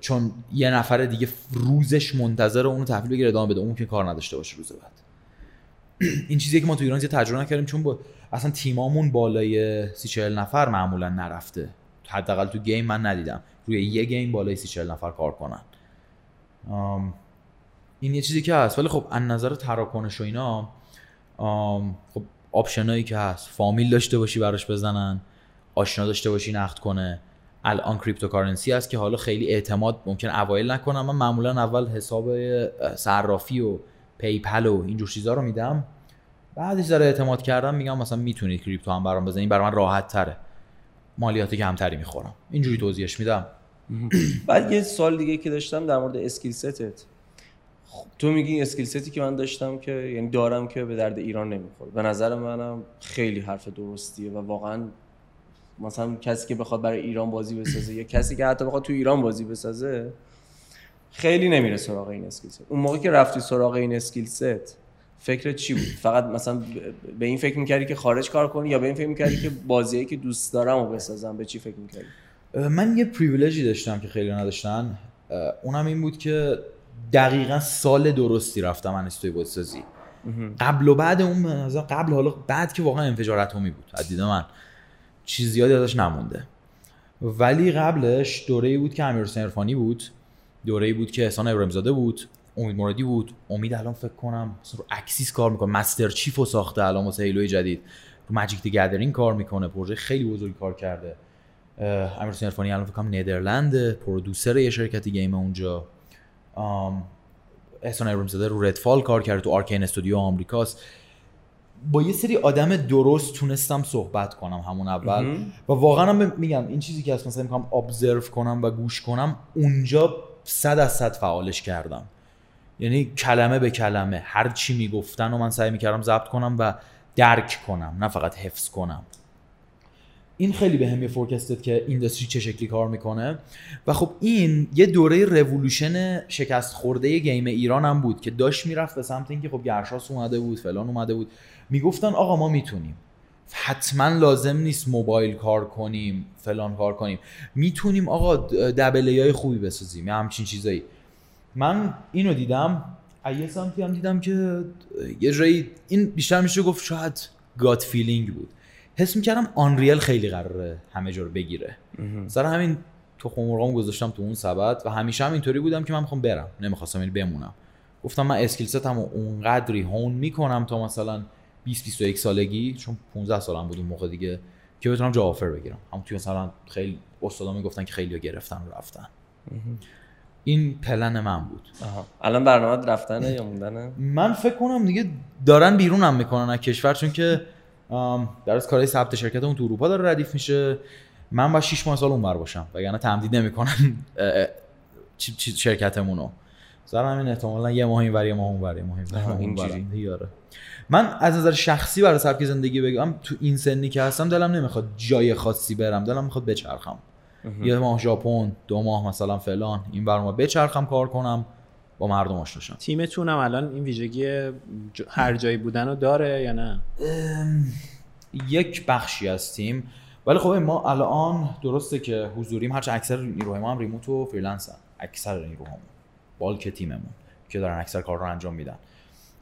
چون یه نفر دیگه روزش منتظر اونو تحویل بگیره ادامه بده. اون که کار نداشته باشه روز بعد. این چیزی که ما تو ایران زیاد تجربه نکردیم چون با اصلا تیمامون بالای سی چهل نفر معمولا نرفته. حداقل تو game من ندیدم. روی یه game بالای سی چهل نفر کار کنن. این یه چیزی که هست. ولی خب از نظر تراکنش و اینا خب option ایی که هست. فامیل داشته باشی براش بزنن. آشنا داشته باشی نقد کنه. الان cryptocurrency هست که حالا خیلی اعتماد ممکن اوایل نکنم. من معمولا اول حساب صرافی و PayPal و اینجور چیزا رو میدم. بعدش داره اعتماد کردم میگم مثلا می‌تونید crypto هم برام بزنید برای من راحت تره. مالیات کمتری می‌خورم. اینجوری توضیحش میدم. بعد یه سال دیگه که داشتم در مورد skill set ت تو میگی skill set ی که من داشتم که یعنی دارم که به درد ایران نمی‌خوره. به نظر منم خیلی حرف درستیه و واقعا مثلا کسی که بخواد برای ایران بازی بسازه یا کسی که حتی بخواد تو ایران بازی بسازه خیلی نمیره سراغ این skill set اون موقع که رفتی سراغ این skill set فکر چی بود؟ فقط مثلا به این فکر می‌کردی که خارج کار کنی یا به این فکر می‌کردی که بازیایی که دوست دارم رو بسازم؟ به چی فکر می‌کردی؟ من یه پریویلژی داشتم که خیلی نداشتن. اونم این بود که دقیقا سال درستی رفتم من استوی بازسازی. قبل و بعد اون قبل حالا بعد که واقعا انفجار اتمی بود. از دید من چیز زیادی ازش نمونده. ولی قبلش دوره بود که امیر حسین بود. دوره بود که احسان ابراهیم زاده بود. امید مرادی بود. امید الان فکر کنم رو اکسیس کار می‌کنه. Master Chief رو ساخته الان واسه Halo ی جدید. رو Magic the Gathering کار می‌کنه. پروژه خیلی بزرگی کار کرده. امیر حسین الان فکر کنم ندرلند producer یه شرکتی game اونجا. احسان ابراهیم زاده رو Redfall کار کرده تو Arkane استودیو آمریکاست. با یه سری آدم درست تونستم صحبت کنم همون اول. و واقعا هم میگم این چیزی که هست مثلا می‌خوام observe کنم و گوش کنم اونجا صد از صد فعالش کردم. یعنی کلمه به کلمه. هر چی می‌گفتن و من سعی می‌کردم ضبط کنم و درک کنم نه فقط حفظ کنم. این خیلی به هم یه فورکستد که اینداستری چه شکلی کار می‌کنه. و خب این یه دوره رولوشن شکست خورده گیم ایران هم بود که داشت می‌رفت به سمت اینکه خب گرشاس اومده بود فلان اومده بود. می‌گفتن آقا ما می‌تونیم. حتما لازم نیست موبایل کار کنیم فلان کار کنیم. می‌تونیم آقا double A های خوبی بسازیم یا همچین چیزایی. من اینو دیدم یه سمتی هم دیدم که یه جایی این بیشتر میشه گفت شاید gut feeling بود. حس می‌کردم Unreal خیلی قراره همه جا رو بگیره. سر همین تخم مرغام گذاشتم تو اون سبد و همیشه هم اینطوری بودم که من می‌خوام برم. نمی‌خواستم ایران بمونم. گفتم من skill set م اونقدری hone می‌کنم تا مثلا 20 21 سالگی چون 15 سالم بود اون موقع دیگه که بتونم جا آفر بگیرم. هم توی مثلا خیلی استادا می‌گفتن که خیلی گرفتن و رفتن. این پلن من بود. الان برنامه رفتنه یا موندنه؟ من فکر کنم دیگه دارن بیرونم می‌کنن از کشور چون که در از کارهای ثبت شرکت اون تو اروپا داره ردیف میشه. من با 6 ماه سال اونور باشم وگرنه تمدید نمی‌کنن شرکتمون رو سر همین احتمالا یه ماه اینور یه ماه اونور یه ماه آره. من از نظر شخصی برای سبک زندگی بگم تو این سنی که هستم دلم نمی‌خواد جای خاصی برم دلم می‌خواد بچرخم. یه ماه ژاپن دو ماه مثلا فلان این برنامه بچرخم کار کنم با مردم آشنا تیمتون هم الان این ویژگی هر جایی بودن رو داره یا نه؟ یک بخشی از تیم. ولی خب ما الان درسته که حضوریم هرچه اکثر نیروهای ما هم remote و freelance هم. اکثر نیروهامون. bulk تیممون که دارن اکثر کار رو انجام میدن.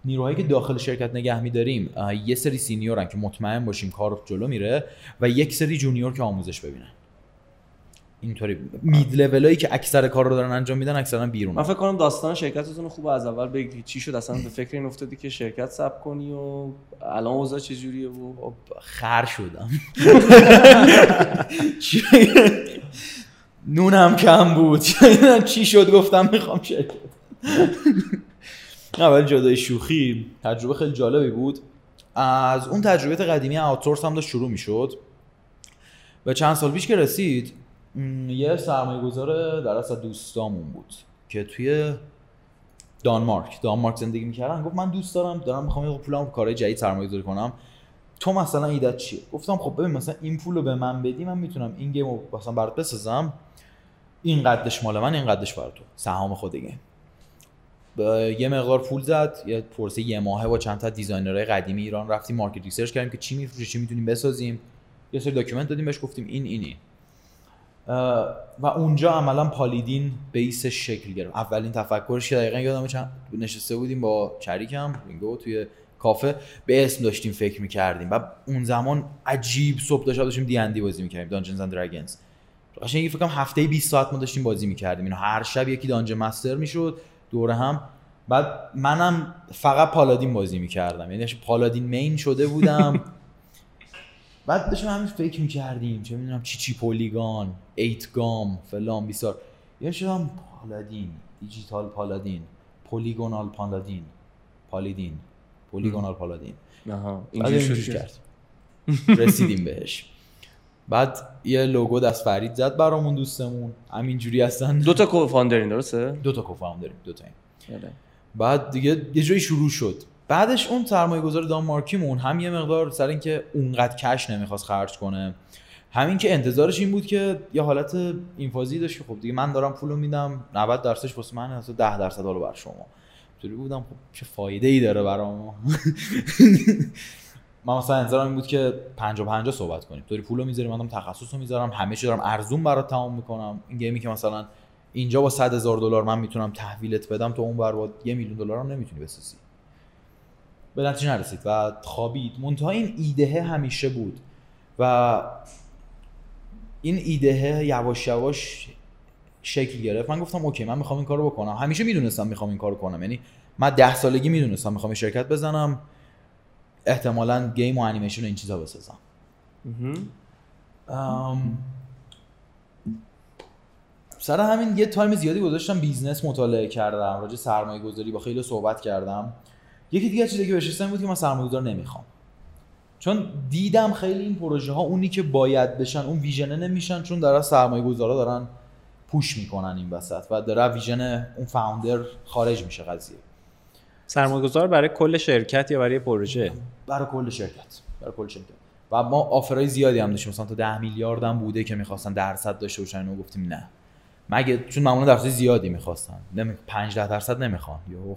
نیروهایی که داخل شرکت نگه میداریم یه سری سینیورن که مطمئن باشیم کار جلو میره و یک سری junior که آموزش ببینن. اینطوری mid level هایی که اکثر کار رو دارن انجام میدن اکثرا بیرون من فکر کنم داستان شرکتتون خوب از اول بگی چی شد اصلا به فکر این افتادی که شرکت ثبت کنی و الان اوضاع چجوریه و خب، خر شدم. نونم کم بود. چی شد؟ گفتم می‌خوام شرکت. اول جدای شوخی. تجربه خیلی جالبی بود. از اون تجربه قدیمی آوتسورس هم داشت شروع می‌شد. و چند سال پیش که رسید یه سرمایه گذار در اصل دوستامون بود که توی دانمارک دانمارک زندگی می‌کردن. گفت من دوست دارم دارم می‌خوام یه پولم کارهای جدید سرمایه گذاری کنم. تو مثلا ایدت چیه؟ گفتم خب ببین مثلا این پول رو به من بدی من می‌تونم این گیم رو مثلا برات بسازم. این قدش مال من این قدش برای تو. سهام خود game یه مقدار پول زد یه پروسه یه ماهه با چند تا designer های قدیمی ایران رفتیم market research کردیم که چی میفروشه چی می‌تونیم بسازیم. یه سری document دادیم بهش گفتیم این اینی. و اونجا عملا پالیدین base ش شکل گرفت. اولین تفکرش که دقیقا یادم چند نشسته بودیم با چریکم رینگو توی کافه به اسم داشتیم فکر می‌کردیم. و اون زمان عجیب صبح داشت داشتیم دی اندی بازی می‌کردیم Dungeons and Dragons قشنگ فکر کنم هفته 20 ساعت ما داشتیم بازی می‌کردیم. اینو هر شب یکی دانجن مستر می‌شد دوره هم. بعد منم فقط پالادین بازی می‌کردم. یعنی پالادین مین شده بودم. بعد داشتم همین فکر می‌کردیم چه می‌دونم چی چی پولیگان ایت گام فلان بیسار. یا شدم پالادین دیجیتال پالادین پولیگونال پالادین پالیدین پولیگونال پالادین. آها بعد اینجوری کرد. رسیدیم بهش. بعد یه لوگو دست فرید زد برامون دوستمون همینجوری هستن. دو تا کوفاندرین درسته؟ دو تا کوفاندر داریم دو تا این. آره. بعد دیگه یه جایی شروع شد. بعدش اون سرمایه گذار دان مارکیمون هم یه مقدار سر اینکه اونقدر کش نمی‌خواست خرج کنه. همین که انتظارش این بود که یه حالت اینفازی داشت که خب دیگه من دارم پولو میدم 90 درصدش واسه من اصلا 10 درصد حالا بر شما. اینطوری بودم خب چه فایده ای داره برام؟ من مثلا انتظارم این بود که 50 50 صحبت کنیم. طوری پولو می‌ذاریم من دارم تخصص رو می‌ذارم همه چی دارم ارزون برات تمام می‌کنم. این گیمی که مثلا اینجا با 100 هزار دلار من می‌تونم تحویلت بدم تو اون بر با یه میلیون دلار هم نمی‌تونی بسازی. به نتیجه نرسید و خوابید منتها این ایده همیشه بود. و این ایده یواش یواش شکل گرفت. من گفتم اوکی من می‌خوام این کارو بکنم. همیشه می‌دونستم می‌خوام این کارو کنم. یعنی من ده سالگی می‌دونستم می‌خوام شرکت بزنم. احتمالا game و انیمیشن و این چیزا بسازم. ام، سر همین یه time زیادی گذاشتم business مطالعه کردم. راجع سرمایه گذاری با خیلی صحبت کردم. یکی دیگه چیزی که بهش بود که من سرمایه گذار نمی‌خوام. چون دیدم خیلی این پروژه ها اونی که باید بشن اون vision ه نمیشن چون داره سرمایه گذارا دارن پوش می‌کنن این وسط و داره ویژن اون فاوندر خارج میشه قضیه. سرمایه‌گذار برای کل شرکت یا برای پروژه؟ برای کل شرکت برای کل شرکت. و ما آفرای زیادی هم داشتیم. مثلا تا 10 میلیارد هم بوده که می‌خواستن درصد داشته باشن. و گفتیم نه. مگه؟ چون معمولا درصد زیادی می‌خواستن. نمی 5 10 درصد نمی‌خوان. یهو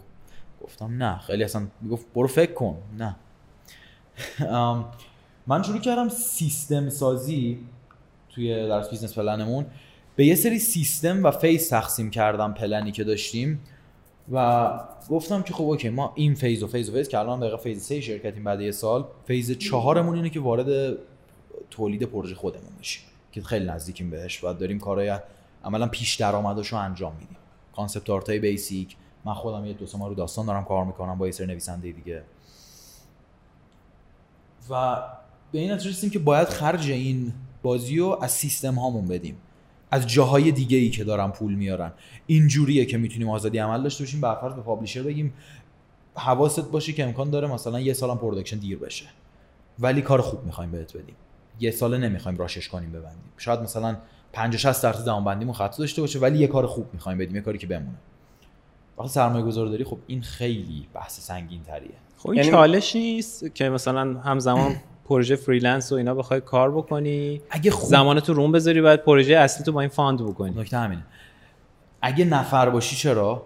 گفتم نه خیلی اصلا می‌گفت برو فکر کن. نه. من شروع کردم سیستم سازی توی درس business plan مون. به یه سری سیستم و phase تقسیم کردم پلنی که داشتیم و گفتم که خب OK ما این phase و phase و phase که الان دقیقا phase سه شرکتیم بعد یه سال phase چهارمون اینه که وارد تولید پروژه خودمون بشیم که خیلی نزدیکیم بهش و داریم کارهای عملا پیش درآمداشو انجام میدیم. concept art basic من خودم یه دو سه رو داستان دارم کار می‌کنم با یه سری نویسنده دیگه. و به این نتیجه رسیدیم که باید خرج این بازی رو از سیستم هامون بدیم. از جاهای دیگه ای که دارن پول میارن. اینجوریه که می‌تونیم آزادی عمل داشته باشیم برفرض به publisher بگیم حواست باشه که امکان داره مثلا یه سالم production دیر بشه. ولی کار خوب می‌خوایم بهت بدیم. یه ساله نمی‌خوایم rush ش کنیم ببندیم. شاید مثلا 50 60 درصد زمانبندیمون خطا داشته باشه ولی یه کار خوب می‌خوایم بدیم یه کاری که بمونه. وقتی سرمایه گذار داری خب این خیلی بحث سنگین تریه خب این یعنی- چالش نیست که مثلا همزمان پروژه freelance و اینا بخوای کار بکنی. اگه خوب زمان تو روم بذاری باید پروژه اصلی تو با این fund بکنی. نکته همینه. اگه نفر باشی چرا؟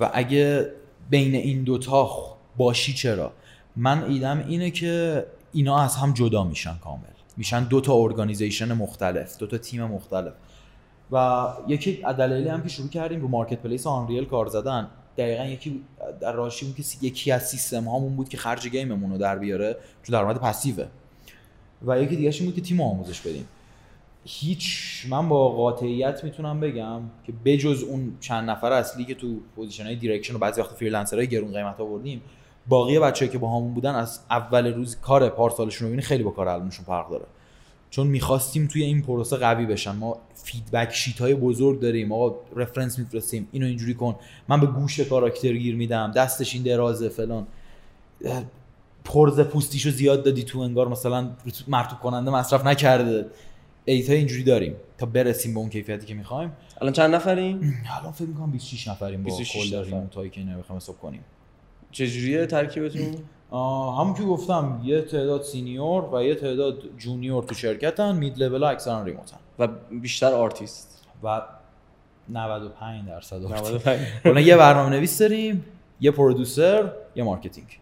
و اگه بین این دوتا باشی چرا؟ من idea م اینه که اینا از هم جدا میشن کامل. میشن دو تا organization مختلف دو تا تیم مختلف. و یکی از هم که شروع کردیم رو marketplace Unreal کار زدن. دقیقا یکی در راشی بود که یکی از سیستم هامون بود که خرج game مون رو در بیاره چون درآمد passive ه. و یکی دیگه بود که تیم آموزش بدیم. هیچ من با قاطعیت می‌تونم بگم که بجز اون چند نفر اصلی که تو position های direction و بعضی وقت freelancer های گرون قیمت آوردیم باقی بچه‌هایی که با همون بودن از اول روز کار پارسالشون رو خیلی با کار الانشون فرق داره. چون می‌خواستیم توی این پروسه قوی بشن. ما feedback sheet های بزرگ داریم. آقا reference میفرستیم. اینو اینجوری کن. من به گوش کاراکتر گیر میدم. دستش این درازه فلان. pores پوستیشو زیاد دادی تو انگار مثلا مرطوب کننده مصرف نکرده. ایت اینجوری داریم. تا برسیم به اون کیفیتی که می‌خوایم. الان چند نفرین الان فکر می‌کنم 26 نفریم با 26 کل نفر. remote هایی که اینا بخوایم حساب کنیم. چجوریه ترکیبتون؟ همون که گفتم یه تعداد senior و یه تعداد junior تو شرکتن mid level اکثرا remote ن. و بیشتر آرتیست. و 95 درصد 95. کلا یه برنامه نویس داریم یه producer یه marketing.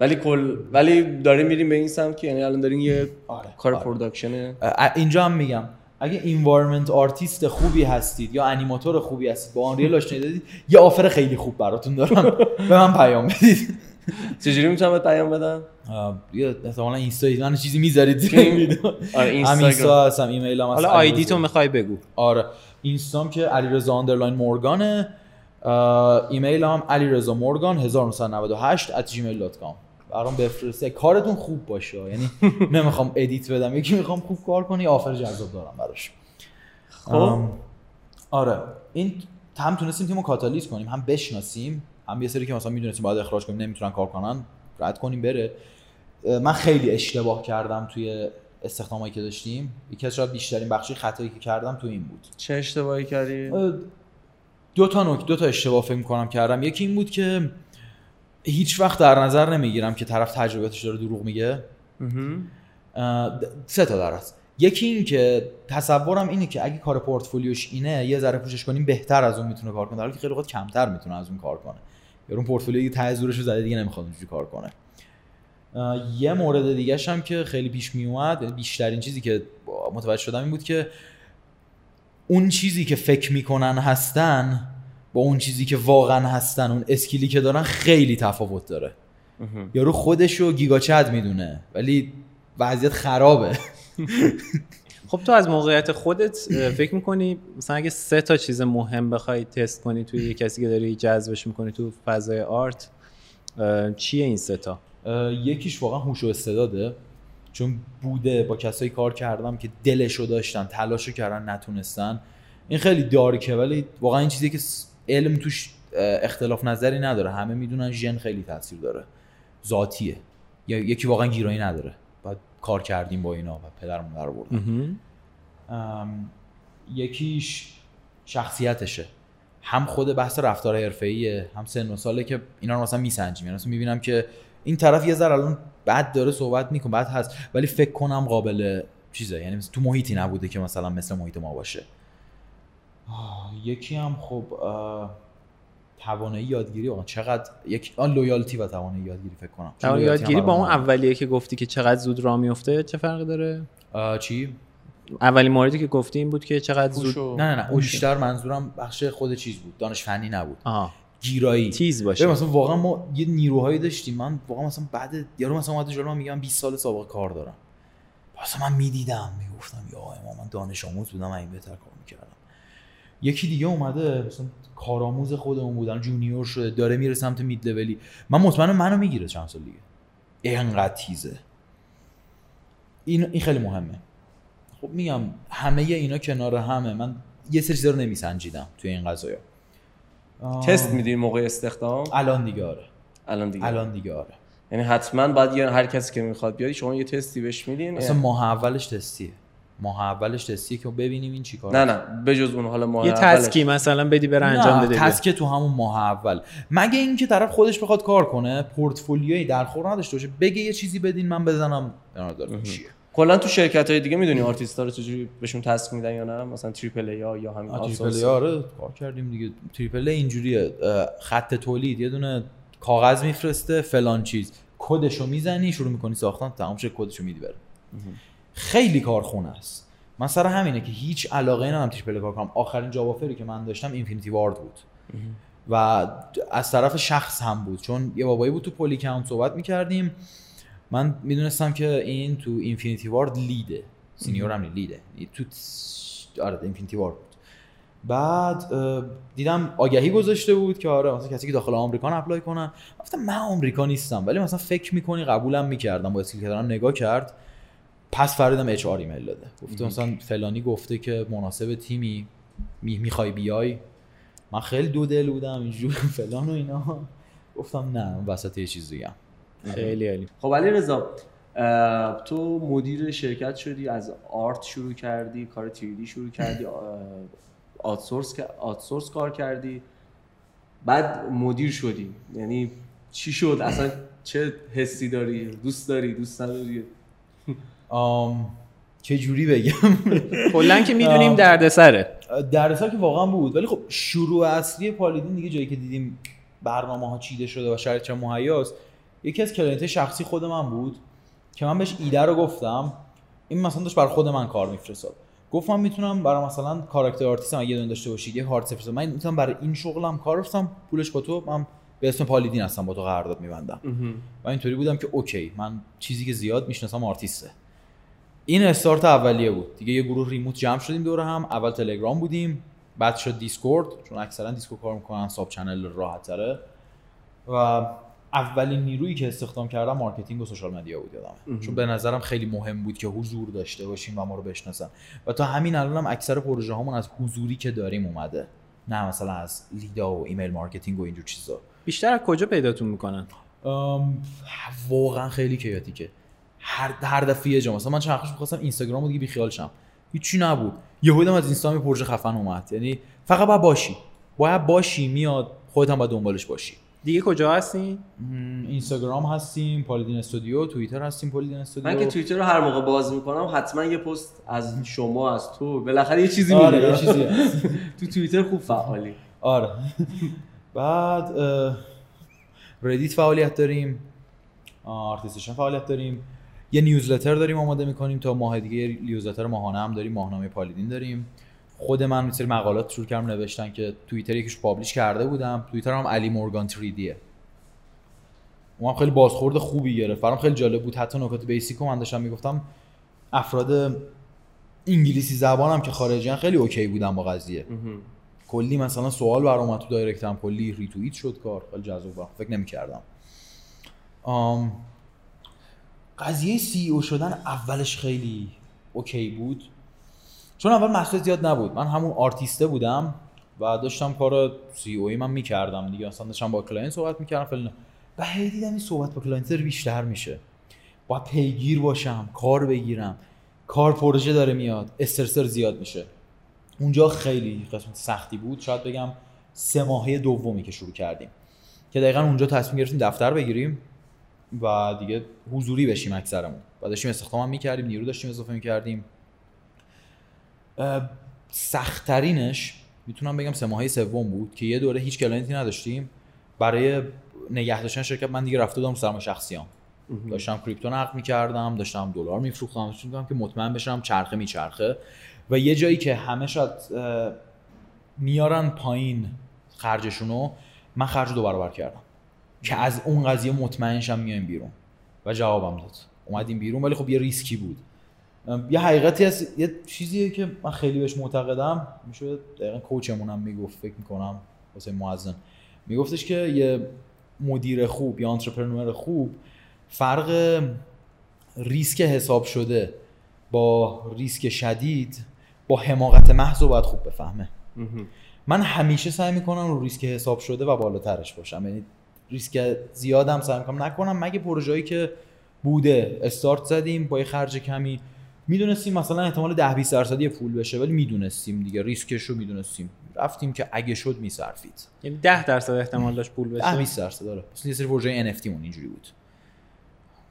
ولی کل ولی داریم میریم به این سمت که یعنی الان دارین یه آره، کار آره. production اینجا هم میگم. اگه environment artist خوبی هستید یا انیماتور خوبی هستید با Unreal آشنایی دادید یه offer خیلی خوب براتون دارم. به من پیام بدید. چجوری می‌تونم بهت پیام بدم؟ یه احتمالا اینستا من چیزی می‌ذارید زیر این ویدیو. آره اینستا هستم ایمیل هم هست حالا ID تو می‌خوای بگو. آره اینستام که علیرضا underline مورگانه ایمیل هم علی رضا مورگان 1998 at gmail.com برام بفرسته. کارتون خوب باشه. یعنی نمی‌خوام edit بدم. یکی می‌خوام خوب کار کنی offer جذاب دارم براش. خب. آره. این هم تونستیم تیمو کاتالیز کنیم هم بشناسیم هم یه سری که مثلا می‌دونستیم باید اخراج کنیم نمی‌تونن کار کنن رد کنیم بره. من خیلی اشتباه کردم توی استخدامایی که داشتیم. یکی از شاید بیشترین بخشی خطایی که کردم تو این بود. چه اشتباهی کردی؟ دو تا نکته دو تا اشتباه فکر می‌کنم کردم. یکی این بود که هیچ وقت در نظر نمی‌گیرم که طرف تجربیاتش داره دروغ میگه. سه تا در هست یکی این که تصورم اینه که اگه کار پورتفولیوش اینه یه ذره پوشش کنیم بهتر از اون می‌تونه کار کنه. در حالی که خیلی وقت کمتر می‌تونه از اون کار کنه. یا اون پورتفولیو ته زورش رو زده دیگه نمی‌خواد اونجوری کار کنه. یه مورد دیگه هم که خیلی پیش می اومد یعنی بیشترین چیزی که متوجه شدم این بود که اون چیزی که فکر می‌کنن هستن با اون چیزی که واقعا هستن اون اسکیلی که دارن خیلی تفاوت داره. یارو خودش رو گیگاچد می‌دونه ولی وضعیت خرابه. خب تو از موقعیت خودت فکر می‌کنی مثلا اگه سه تا چیز مهم بخوای تست کنی توی یه کسی که داری جذبش می‌کنی تو فضای آرت چیه این سه تا؟ یکیش واقعا هوش و استعداده. چون بوده با کسایی کار کردم که دلشو داشتن تلاشو کردن نتونستن. این خیلی دارکه ولی واقعا این چیزی که علم توش اختلاف نظری نداره. همه می‌دونن ژن خیلی تاثیر داره. ذاتیه. یا یکی واقعا گیرایی نداره. بعد کار کردیم با اینا و پدرمون در. ام، یکیش شخصیتشه. هم خود بحث رفتار حرفه‌ایه هم سن و ساله که اینا رو مثلا میسنجیم. یعنی مثلا می‌بینم که این طرف یه ذره الان بعد داره صحبت می‌کنه بعد هست ولی فکر کنم قابل چیزه. یعنی تو محیطی نبوده که مثلا مثل محیط ما باشه. یکی هم خب آه، توانایی یادگیری واقعا چقدر یک آن لویالتی و توانایی یادگیری فکر کنم. هم یادگیری با اون. اولیه که گفتی که چقدر زود راه میفته چه فرقی داره؟ آه، چی؟ اولین موردی که گفتی این بود که چقدر زود و- نه نه نه اون. بیشتر منظورم بخش خود چیز بود. دانش فنی نبود. آها. گیرایی. تیز ببین باشه مثلا واقعا ما یه نیروهایی داشتیم. من واقعا مثلا بعد یارو مثلا اومده جلو من میگم 20 سال سابقه کار دارم. مثلا من می‌دیدم می‌گفتم یا ما من دانش آموز بودم این بهتر کار یکی دیگه اومده مثلا کارآموز خودمون بودن جونیور شده داره میره سمت مید لولی من مطمئنم منو می‌گیره چند سال دیگه. اینقدر تیزه. این این خیلی مهمه. خب میگم همه اینا کنار همه. من یه سری چیزا رو نمیسنجیدم توی این قضايا تست میدین موقع استخدام؟ الان دیگه آره. الان دیگه. الان دیگه آره. یعنی حتما یه هر کسی که می‌خواد بیاد شما یه تستی بهش میدین؟ اصلا ماه اولش تستیه. ماه اولش تستیه که ببینیم این چیکار نه نه بجز اون حالا ماه یه. تسکی مثلا بدی بره انجام بده. تسکه تو همون ماه اول. مگه اینکه طرف خودش بخواد کار کنه پورتفولیوی درخور نداشته باشه بگه یه چیزی بدین من بزنم. چیه؟ کلا تو شرکت های دیگه می‌دونی آرتیست ها رو چجوری بهشون task میدن یا نه؟ مثلا triple A یا همین triple. A آره کار کردیم دیگه. triple A اینجوریه. خط تولید یه دونه کاغذ میفرسته فلان چیز. کدشو می‌زنی شروع می‌کنی ساختن تمام شه کدشو میدی بره. خیلی کارخونه است. من سر همینه که هیچ علاقه ندارم triple کار کنم. آخرین job offer ی که من داشتم Infinity Ward بود. و از طرف شخص هم بود. چون یه بابایی بود تو Polycount صحبت می‌کردیم. من می‌دونستم که این تو Infinity Ward lead ه senior هم lead ه تو آره Infinity Ward بود. بعد دیدم آگهی گذاشته بود که آره مثلا کسی که داخل آمریکا apply کنن گفتم من آمریکا نیستم. ولی مثلا فکر می‌کنی قبولم می‌کردم. با skill که دارم نگاه کرد. پس فردام HR ایمیل داده. گفته مثلا فلانی گفته که مناسب تیمی می می‌خوای بیای. من خیلی دو دل بودم اینجور فلان و اینا. گفتم نه وسط یه چیز دیگه خیلی عالی. خب علی رضا تو مدیر شرکت شدی از آرت شروع کردی کار تیریدی شروع کردی آتسورس آتسورس کار کردی. بعد مدیر شدی. یعنی چی شد؟ اصلا چه حسی داری؟ دوست داری؟ دوست نداری؟ چه جوری بگم؟ کلا که می‌دونیم. دردسره. درسا که واقعا بود ولی خب شروع اصلی پالیدین دیگه جایی که دیدیم برنامه ها چیده شده و شرایط چه مهیاست یکی از client شخصی خود من بود که من بهش ایده رو گفتم. این مثلا داشت برای خود من کار میفرستاد. گفت من می‌تونم برای مثلا character artist هم اگه دونه داشته باشید یه hard surface من می‌تونم برای این شغلم کار بفرستم پولش با تو من به اسم پالیدین هستم با تو قرارداد میبندم. و اینطوری بودم که okay من چیزی که زیاد می‌شناسم آرتیسته. این استارت اولیه بود. دیگه یه گروه remote جمع شدیم دور هم. اول تلگرام بودیم. بعد شد Discord چون اکثرا Discord کار می‌کنن sub channel راحت تره و اولین نیرویی که استخدام کردم marketing و social media بود یادم چون به نظرم خیلی مهم بود که حضور داشته باشیم و ما رو بشناسن. و تا همین الان هم اکثر پروژه هامون از حضوری که داریم اومده. نه مثلا از lead ا و email marketing و اینجور چیزا. بیشتر از کجا پیداتون می‌کنن؟ واقعا خیلی کیاتیکه هر هر دفعه یه جا مثلا. من چند وقت می‌خواستم اینستاگرام رو دیگه بیخیال شم. هیچی نبود. یهو دیدم از اینستا یه پروژه خفن اومد. یعنی فقط باید باشی. باید باشی میاد خودت هم باید دنبالش باشی. دیگه کجا هستین؟ اینستاگرام هستیم پالیدین استودیو توییتر هستیم پالیدین استودیو. من که توییتر رو هر موقع باز می‌کنم حتما یه پست از شما از تو. بالاخره یه چیزی آره یه چیزی. تو توییتر خوب فعالی. آره. بعد Reddit فعالیت داریم. ArtStation فعالیت داریم. یه newsletter داریم آماده می‌کنیم تا ماه دیگه یه newsletter ماهانه هم داریم ماهنامه پالیدین داریم. خود من یه سری مقالات شروع کردم نوشتن که توییتر یکیش publish کرده بودم. توییتر هم علی مورگان 3D ه اون هم خیلی بازخورد خوبی گرفت. برام خیلی جالب بود. حتی نکات basic من داشتم می‌گفتم افراد انگلیسی زبانم که خارجیان خیلی okay بودن با قضیه. کلی مثلا سوال بر اومد تو direct م. کلی ریتوییت شد کار. خیلی جذاب فکر نمی‌کردم. قضیه CEO شدن اولش خیلی okay بود. چون اول محصول زیاد نبود. من همون آرتیسته بودم و داشتم کار CEO ای من می‌کردم دیگه. اصلا داشتم با client صحبت می‌کردم فلان و هی دیدم این صحبت با client بیشتر میشه. باید پیگیر باشم کار بگیرم. کار پروژه داره میاد استرس داره زیاد میشه. اونجا خیلی قسمت سختی بود. شاید بگم سه ماهه دومی که شروع کردیم. که دقیقا اونجا تصمیم گرفتیم دفتر بگیریم. و دیگه حضوری بشیم اکثرمون. و داشتیم استخدام هم می‌کردیم نیرو داشتیم اضافه می‌کردیم. سختترینش می‌تونم بگم سه ماهه سوم بود که یه دوره هیچ client ی نداشتیم. برای نگه داشتن شرکت من دیگه رفته بودم سرمایه شخصیام. داشتم کریپتو نقد می‌کردم داشتم دلار میفروختم. می‌گفتم که مطمئن بشم چرخه میچرخه. و یه جایی که همه شاید میارن پایین خرجشونو من خرج دو برابر کردم که از اون قضیه مطمئن شم میایم بیرون. و جوابم داد. اومدیم بیرون ولی خب یه ریسکی بود. یه حقیقتی هست یه چیزیه که من خیلی بهش معتقدم. میشه دقیقا کوچمونم می‌گفت فکر می‌کنم واسه معزن. میگفتش که یه مدیر خوب یا entrepreneur خوب فرق ریسک حساب شده با ریسک شدید با حماقت محض رو باید خوب بفهمه. من همیشه سعی می‌کنم رو ریسک حساب شده و بالاترش باشم. یعنی ریسک زیادم سعی می‌کنم. نکنم مگه پروژه‌ای که بوده استارت زدیم با یه خرج کمی. می‌دونستیم مثلا احتمال 10 20 درصدی پول بشه ولی می‌دونستیم دیگه. ریسکش رو می‌دونستیم. رفتیم که اگه شد میصرفید. یعنی 10 درصد احتمال داشت پول 10 بشه. 20 درصد داره مثلا یه سری پروژه NFT مون اینجوری بود.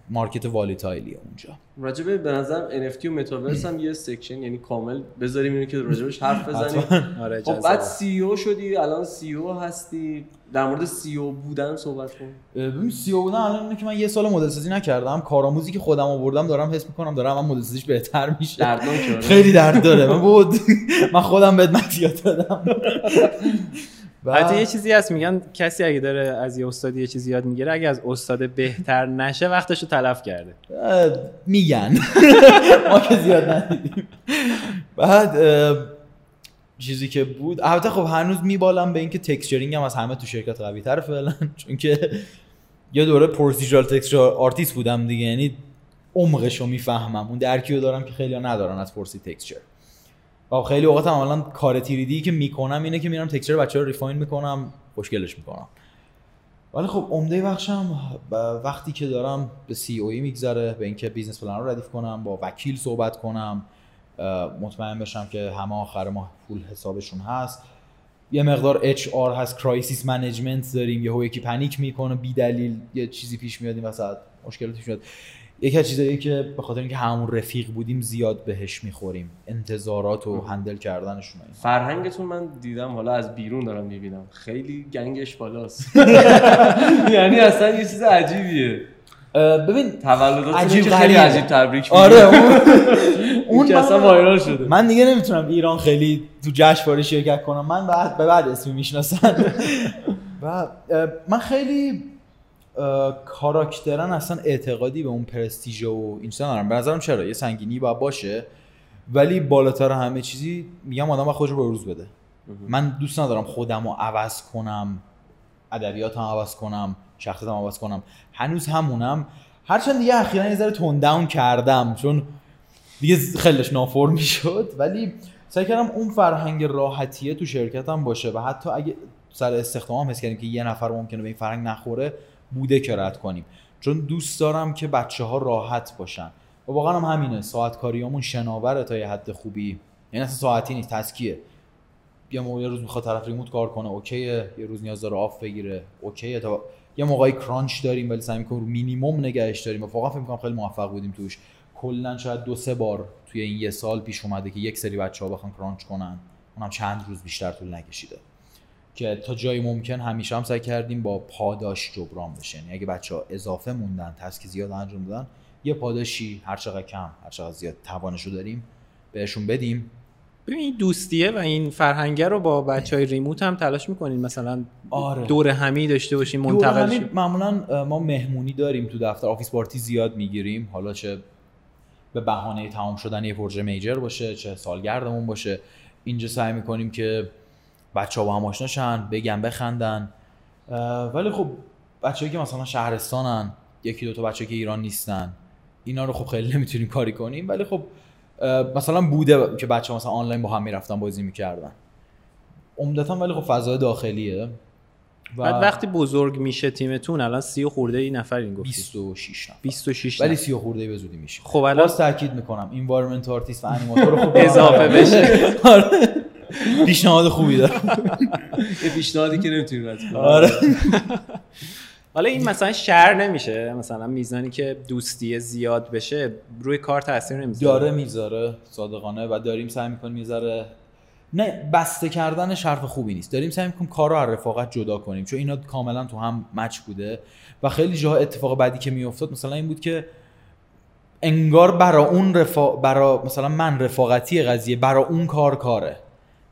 market volatile یه اونجا. راجبه به نظر NFT و متاورس هم یه section یعنی کامل بذاریم اینو که راجبش حرف بزنیم. آره خب. بعد CEO شدی الان CEO هستی. در مورد CEO بودن صحبت کن. ببین CEO بودن الان اینه که من یه سال مدل سازی نکردم. کارآموزی که خودم آوردم دارم حس می‌کنم دارم من مدل سازیش بهتر میشه. خیلی درد داره. من بود. من خودم بهت مدیات دادم. بعد- حتی یه چیزی هست میگن کسی اگه داره از یه استادی یه چیزی یاد می‌گیره اگه از استاد بهتر نشه وقتش رو تلف کرده. میگن. ما که زیاد ندیدیم. بعد چیزی که بود البته خب هنوز میبالم به اینکه texturing هم از همه تو شرکت قوی تر فعلا چون که یه دوره procedural texture artist بودم دیگه یعنی عمقش رو می‌فهمم. اون درکی رو دارم که خیلی ندارن از procedural texture. و خیلی اوقات هم الان کار 3D که می‌کنم اینه که میرم texture بچه رو refine می‌کنم خوشگلش می‌کنم. ولی خب عمده بخشم وقتی که دارم به CEO ای میگذره به اینکه business plan رو ردیف کنم با وکیل صحبت کنم مطمئن بشم که همه آخر ماه پول حسابشون هست. یه مقدار HR هست crisis management داریم یهو یکی panic می‌کنه بی دلیل یه چیزی پیش میاد این وسط مشکلاتی پیش میاد. یکی از چیزایی که به خاطر اینکه همون رفیق بودیم زیاد بهش می‌خوریم. انتظارات و هندل کردنشون و اینا. فرهنگتون من دیدم حالا از بیرون دارم می‌بینم. خیلی گنگش بالاست. یعنی اصلا یه چیز عجیبیه. ببین تولداتون عجیب خیلی. عجیب تبریک آره اون, اون اصلا وایرال شده. من دیگه نمی‌تونم ایران خیلی تو جشنواره شرکت کنم. من بعد به بعد اسمی می‌شناسن. و من خیلی کاراکترن اصلا اعتقادی به اون پرستیژ و این چیزا ندارم. به نظرم چرا؟ یه سنگینی باید باشه. ولی بالاتر همه چیزی میگم آدم خودش رو بروز بده. من دوست ندارم خودم رو عوض کنم ادبیات هم عوض کنم شخصیت هم عوض کنم. هنوز همونم. هرچند دیگه اخیرا یه ذره تون داون کردم چون دیگه خیلیش نافرمی شد ولی سعی کردم اون فرهنگ راحتیه تو شرکتم باشه و حتی اگه سر استخدام هم حس کردیم که یه نفر ممکنه به این فرهنگ نخوره بوده که رد کنیم. چون دوست دارم که بچه ها راحت باشن. و واقعا هم همینه ساعت کاریامون شناوره تا یه حد خوبی. یعنی اصلا ساعتی نیست task یه. یه موقع یه روز می‌خواد طرف remote کار کنه okay ه. یه روز نیاز داره off بگیره okay ه. تا یه موقعی crunch داریم ولی سعی می‌کنیم رو مینیمم نگهش داریم. و واقعا فکر می‌کنم خیلی موفق بودیم توش. کلا شاید دو سه بار توی این یه سال پیش اومده که یک سری بچه‌ها بخوان کرانچ کنن. اونم چند روز بیشتر طول نکشیده. که تا جایی ممکن همیشه هم سعی کردیم با پاداش جبران بشه یعنی اگه بچه ها اضافه موندن تسک زیاد انجام دادن یه پاداشی هر چقدر کم هر چقدر زیاد توانشو داریم بهشون بدیم. ببین دوستیه و این فرهنگه رو با بچه های ریموت هم تلاش می‌کنین. مثلا آره. دور همی داشته باشین دور منتقل شید. معمولا ما مهمونی داریم تو دفتر office party زیاد می‌گیریم. حالا چه به بهانه تمام شدن یه پروژه major باشه چه سالگردمون باشه. اینجا سعی می‌کنیم که بچه ها با هم آشناشن بگن بخندن. ولی خب بچه‌ای که مثلا شهرستانن یکی دو تا بچه که ایران نیستن اینا رو خب خیلی نمی‌تونیم کاری کنیم. ولی خب مثلا بوده که بچه مثلا آنلاین با هم می‌رفتن بازی می‌کردن. عمدتا ولی خب فضای داخلیه. و بعد وقتی بزرگ میشه تیمتون الان سی و خورده ای نفر این گفتی. 26 نفر. 26 ولی. سی و خورده به زودی میشه. خب الان باز تاکید می‌کنم environment artist و انیماتور رو خوب اضافه بشه. آره. پیشنهاد خوبی دارم. یه پیشنهادی که نمی‌تونی رد کنی. آره. حالا این مثلا شر نمیشه. مثلا میزانی که دوستی زیاد بشه روی کار تاثیر نمی‌ذاره. داره می‌ذاره صادقانه و داریم سعی می‌کنیم یه ذره نه بسته کردن حرف خوبی نیست. داریم سعی می‌کنیم کار رو از رفاقت جدا کنیم. چون اینا کاملا تو هم مچ بوده. و خیلی جاها اتفاق بعدی که میافتاد مثلا این بود که انگار برا اون رفا... برا مثلا من رفاقتی قضیه برا اون کار کاره.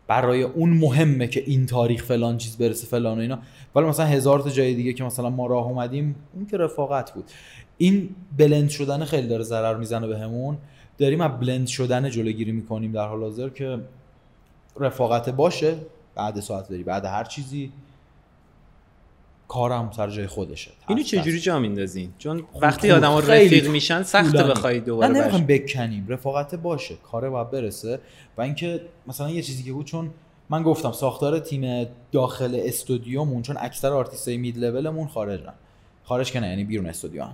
برای اون مهمه که این تاریخ فلان چیز برسه فلان و اینا. ولی مثلا هزار تا جای دیگه که مثلا ما راه اومدیم اون که رفاقت بود. این بلند شدن خیلی داره ضرر می‌زنه بهمون داریم از بلند شدن جلوگیری می‌کنیم در حال حاضر که رفاقت باشه بعد ساعت داری بعد هر چیزی. کارم سر جای خودشه. اینو چجوری هست. جا میندازین؟ چون خوب- وقتی خوب. آدما رفیق میشن طولانی. بخوای دوباره نمی‌خوام برش بکنیم. رفاقت باشه. کار باید برسه. و اینکه مثلا یه چیزی که بود چون من گفتم ساختار تیم داخل استودیومون چون اکثر آرتیستای مید لولمون خارجن. خارج که نه یعنی بیرون استودیو هم.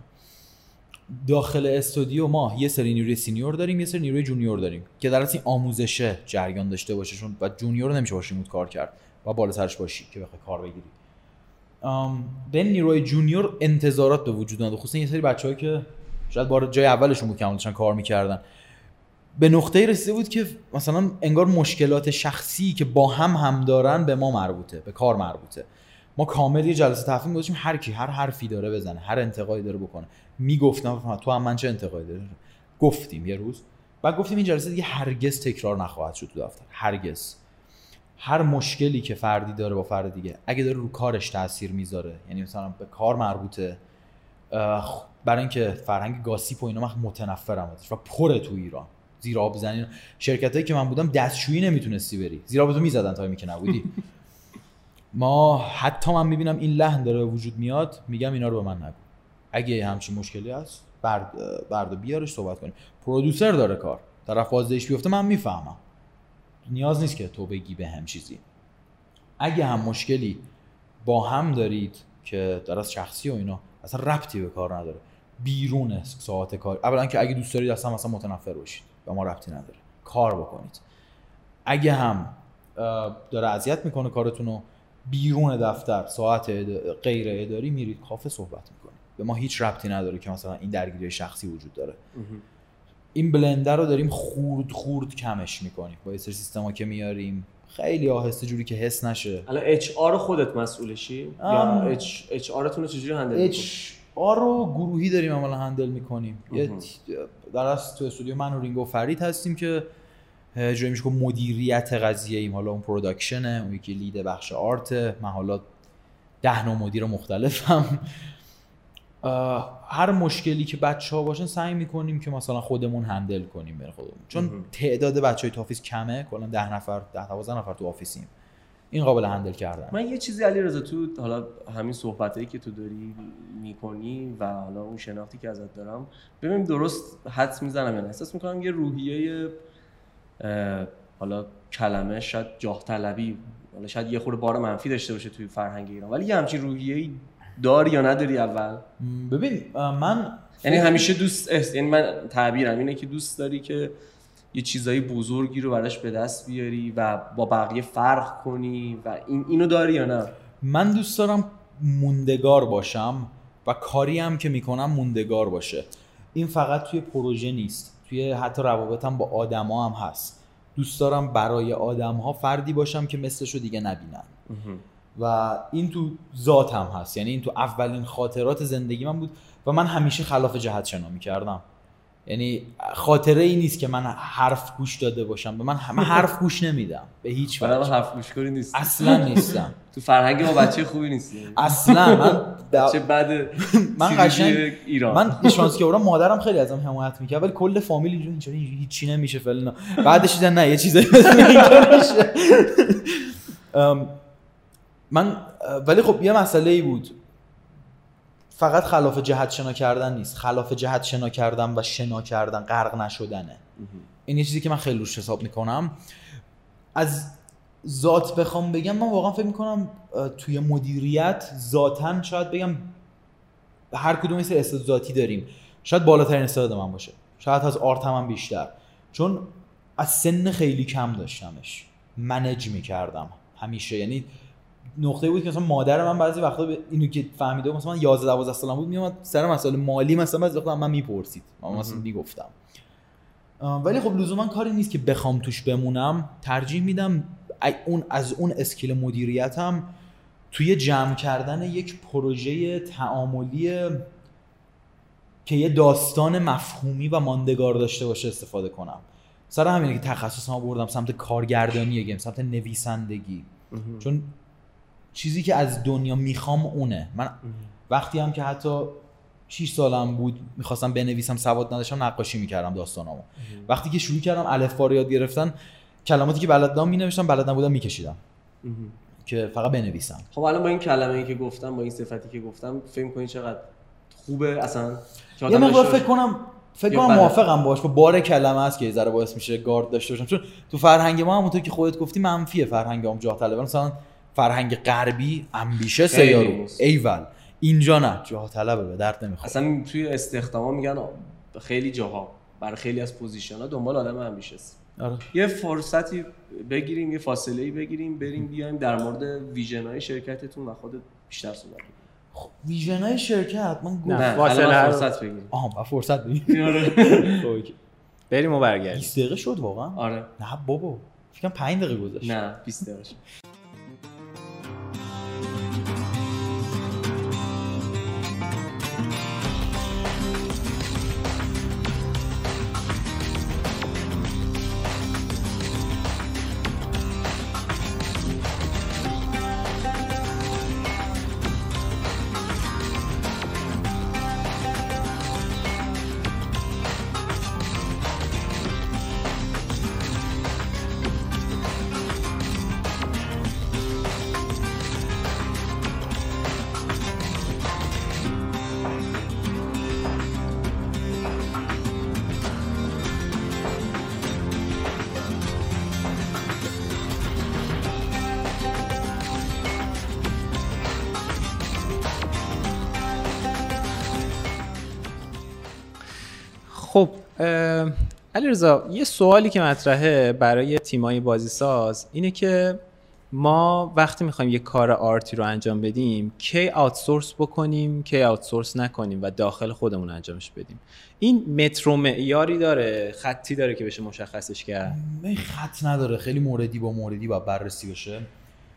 داخل استودیو ما یه سری نیروی senior داریم یه سری نیروی junior داریم که در اصل این آموزشه جریان داشته باشه. چون و junior نمیشه باشه remote کار کرد. و بالا سرش باشی که بخوای کار بگیری. به نیروی junior انتظارات به وجود اومد خصوصا یه سری بچه‌ها که شاید بار جای اولشون بود که داشتن کار می‌کردن. به نقطه رسیده بود که مثلا انگار مشکلات شخصی که با هم هم دارن به ما مربوطه به کار مربوطه. ما کامل یه جلسه تفهیم گذاشتیم هر کی هر حرفی داره بزنه هر انتقادی داره بکنه. می‌گفتم تو هم من چه انتقادی داره گفتیم یه روز. بعد گفتیم این جلسه دیگه هرگز تکرار نخواهد شد تو دفتر. هرگز. هر مشکلی که فردی داره با فرد دیگه اگه داره رو کارش تاثیر می‌ذاره یعنی مثلا به کار مربوطه اه، برای اینکه فرهنگ گاسیپ و اینا من متنفرم ازش و پره تو ایران. زیر آب زنی شرکتایی که من بودم دستشویی نمی‌تونستی بری. زیر آب تو می‌زدن تا که نبودی. ما حتی من می‌بینم این لحن داره وجود میاد میگم اینا رو به من نگو. اگه همچین مشکلی هست برد برد بیارش صحبت کنیم. پرودوسر داره کار. طرف بازدهش بیفته من می‌فهمم. نیاز نیست که تو بگی به هم چیزی. اگه هم مشکلی با هم دارید که در از شخصی و اینا اصلا ربطی به کار نداره. بیرون ساعت کار. اولا که اگه دوست دارید اصلا مثلا متنفر باشید به ما ربطی نداره. کار بکنید. اگه هم داره اذیت می‌کنه کارتون رو بیرون دفتر ساعت غیر اداری میرید کافه صحبت می‌کنید. به ما هیچ ربطی نداره که مثلا این درگیری شخصی وجود داره. این blend رو داریم خورد خورد کمش می‌کنیم. با یه سری سیستما که میاریم. خیلی آهسته جوری که حس نشه. الان HR خودت مسئولشی یا. اچ HR تون رو چجوری handle می‌کنی؟ H R رو گروهی داریم عملا handle می‌کنیم. یه. در از تو استودیو من و رینگو فرید هستیم که جایی میشه که مدیریت قضیه ایم. حالا اون production ه اون یکی lead بخش art من حالا ده نوع مدیر مختلفم. هر مشکلی که بچه ها باشن سعی می‌کنیم که مثلا خودمون handle کنیم بین خودمون. چون. تعداد بچه های تو office کمه کلا ده نفر ده دوازده نفر تو office یم. این قابل handle کردن. من یه چیزی علیرضا تو حالا همین صحبتایی که تو داری می‌کنی و حالا اون شناختی که ازت دارم ببین درست حدس می‌زنم یعنی احساس می‌کنم یه روحیه حالا کلمه شاید جاه طلبی حالا شاید یه خورده بار منفی داشته باشه توی فرهنگ ایران ولی یه همچین روحیه‌ای داری یا نداری اول؟ ببین من یعنی همیشه دوست احس- یعنی من تعبیرم اینه که دوست داری که یه چیزایی بزرگی رو براش به دست بیاری و با بقیه فرق کنی و این اینو داری یا نه؟ من دوست دارم موندگار باشم و کاری هم که می‌کنم موندگار باشه. این فقط توی پروژه نیست. توی حتی روابطم با آدما هم هست. دوست دارم برای آدم ها فردی باشم که مثلشو دیگه نبینن. و این تو ذاتم هست. یعنی این تو اولین خاطرات زندگی من بود و من همیشه خلاف جهت شنا می‌کردم. یعنی خاطره ای نیست که من حرف گوش داده باشم. به من من حرف گوش نمیدم. به هیچ وجه. حرف گوش کنی نیست اصلا نیستم. تو فرهنگ ما بچه خوبی نیستی اصلا. من د- چه بد من قشنگ ایران. من شانس که آوردم مادرم خیلی ازم حمایت می‌کرد ولی کل فامیل اینجوری اینجوری هیچی نمیشه فلان بعدش دیدن نه یه چیزایی میشه. من ولی خب یه مسئله ای بود. فقط خلاف جهت شنا کردن نیست. خلاف جهت شنا کردن و شنا کردن غرق نشدنه. این یه چیزی که من خیلی روش حساب می‌کنم. از ذات بخوام بگم من واقعا فکر می‌کنم توی مدیریت ذاتا شاید بگم هر کدوم مثل استعداد ذاتی داریم. شاید بالاترین استعداد من باشه. شاید از آرت هم, هم بیشتر. چون از سن خیلی کم داشتمش. منج می‌کردم همیشه. یعنی نقطه بود که مثلا مادر من بعضی وقتا به اینو که فهمیده مثلا من 11 12 سالم بود میومد سر مسائل مالی مثلا بعضی وقتا من می‌پرسید. من مثلا می‌گفتم. ولی خب لزوما کاری نیست که بخوام توش بمونم. ترجیح میدم اون از اون اسکیل مدیریتم توی جمع کردن یک پروژه تعاملی که یه داستان مفهومی و ماندگار داشته باشه استفاده کنم. سر همینه که تخصصم بردم سمت کارگردانی گیم سمت نویسندگی. چون چیزی که از دنیا می‌خوام اونه. من وقتی هم که حتی 6 سالم بود می‌خواستم بنویسم سواد نداشتم نقاشی می‌کردم داستانامو. وقتی که شروع کردم الف یاد گرفتن کلماتی که بلد نبودم مینوشتم بلد نبودم میکشیدم. که فقط بنویسم. خب الان با این کلمه ای که گفتم با این صفتی که گفتم فکر کنی چقدر خوبه اصلا؟ یه مقدار فکر کنم فکر کنم. موافقم باش با بار کلمه است که یه ذره باعث میشه گارد داشته باشم. چون تو فرهنگ ما همونطور که خودت گفتی منفیه فرهنگ هم جاه طلبه. مثلا فرهنگ غربی امبیشه سیارو. ایول. اینجا نه. جاه طلبه به درد نمی‌خوره. اصلا توی استخداما میگن خیلی جاها برای خیلی از position ها دنبال آدم ambitious است. آره. یه فرصتی بگیریم یه فاصله ای بگیریم بریم بیایم در مورد vision های شرکتتون و خودت بیشتر صحبت کنیم. خب vision های شرکت؟ من گفت نه. نه فاصله فرصت بگیریم آها با فرصت بگیر آره. خب،. بریم و برگردیم. 20 دقیقه شد واقعا؟ آره. نه بابا. فکرم 5 دقیقه گذشت. نه 20 دقیقه شد. علیرضا یه سوالی که مطرحه برای تیمای بازی ساز اینه که ما وقتی می‌خوایم یه کار آرتی رو انجام بدیم کی آوتسورس بکنیم کی آوتسورس نکنیم و داخل خودمون انجامش بدیم. این متر و معیاری داره خطی داره که بشه مشخصش کرد؟ این خط نداره. خیلی موردی با موردی باید بررسی بشه.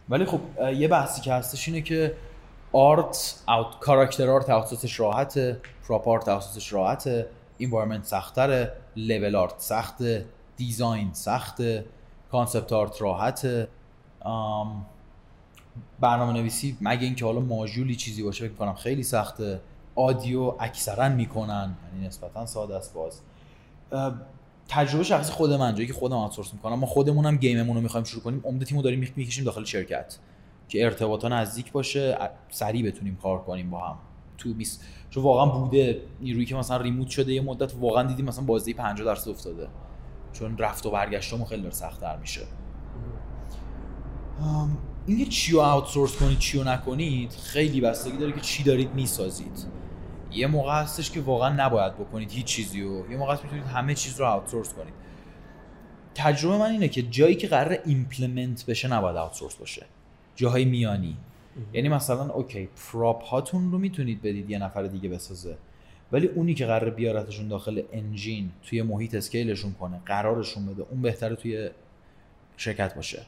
ولی خب یه بحثی که هستش اینه که آرت اوت کاراکتر آرت راحته prop art راحته environment سختره. level art سخته design سخته concept art راحته برنامه نویسی مگه اینکه حالا ماژولی چیزی باشه فکر کنم خیلی سخته. audio اکثرا می‌کنن یعنی نسبتا ساده است باز. تجربه شخصی خود من جایی که خودم outsource می‌کنم ما خودمون هم game مون رو می‌خوایم شروع کنیم عمده تیمو داریم می‌کشیم داخل شرکت. که ارتباطا نزدیک باشه سریع بتونیم کار کنیم با هم. تو بیس چون واقعا بوده نیرویی که مثلا ریموت شده یه مدت واقعا دیدیم مثلا بازی 50 درصد افتاده. چون رفت و برگشتمون خیلی سخت‌تر میشه. اینکه چی رو آوتسورس کنید چی رو نکنید خیلی بستگی داره که چی دارید می‌سازید. یه موقع هستش که واقعا نباید بکنید هیچ چیزی رو. یه موقع هست می‌تونید همه چیز رو آوتسورس کنید. تجربه من اینه که جایی که قرار implement بشه نباید outsource باشه. جاهای میانی. یعنی مثلا اوکی prop هاتون رو می‌تونید بدید یه نفر دیگه بسازه. ولی اونی که قرار بیارتشون داخل engine توی محیط scale شون کنه قرارشون بده اون بهتره توی شرکت باشه.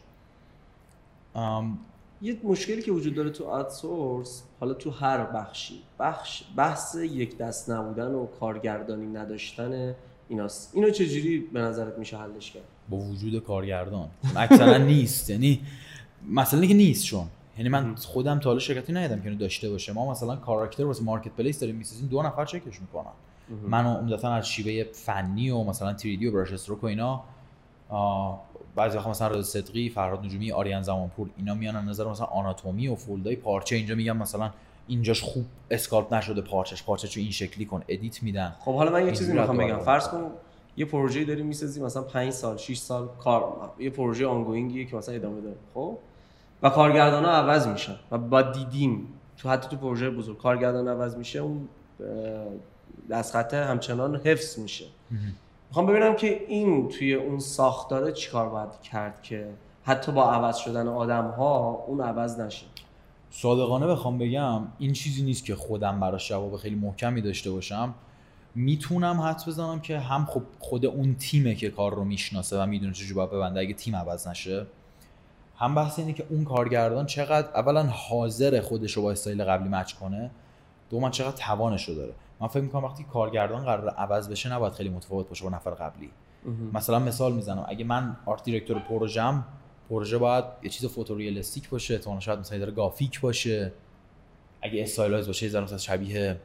یه مشکلی که وجود داره تو outsource حالا تو هر بخشی بخش بحث یک دست نبودن و کارگردانی نداشتن ایناست. اینو چجوری به نظرت میشه حلش کرد؟ با وجود کارگردان. اکثرا نیست. یعنی مثلا که نیست چون. یعنی من خودم تا حالا شرکتی ندیدم که اینو داشته باشه ما مثلا کاراکتر واسه مارکت پلیس داریم می‌سازیم دو نفر چکش می‌کنن. من عمدتا از شیوه فنی و مثلا 3 و براش استروک و اینا بعضی وقتا مثلا رضا صدقی فرهاد نجومی آریان زمانپور اینا میان نظر مثلا آناتومی و فولدای پارچه. اینجا میگم مثلا اینجاش خوب sculpt نشده پارچش پارچه چو این شکلی کن edit میدن. خب حالا من یه چیزی می‌خوام بگم. فرض کن یه پروژه داری می‌سازی مثلا 5 سال 6 سال کار یه پروژه ongoing یه که مثلا ادامه داره. خب؟ و کارگردان ها عوض میشن و با دیدیم تو حتی تو پروژه بزرگ کارگردان عوض میشه اون دستخط همچنان حفظ میشه. می‌خوام ببینم که این توی اون ساختاره چیکار باید کرد که حتی با عوض شدن آدم ها اون عوض نشه؟ صادقانه بخوام بگم این چیزی نیست که خودم براش جواب خیلی محکمی داشته باشم. می‌تونم حد بزنم که هم خب خود اون تیمه که کار رو می‌شناسه و می‌دونه چجوری باید ببنده اگه تیم عوض نشه. هم بحث اینه که اون کارگردان چقدر اولا حاضر خودش رو با استایل قبلی مچ کنه دوما چقدر توانش رو داره. من فکر می‌کنم وقتی کارگردان قرار عوض بشه نباید خیلی متفاوت باشه با نفر قبلی. مثلا مثال می‌زنم. اگه من art director پروژم پروژه باید یه چیز photorealistic باشه تو شاید مثلا dark gothic باشه. اگه stylized باشه یه مثلا شبیه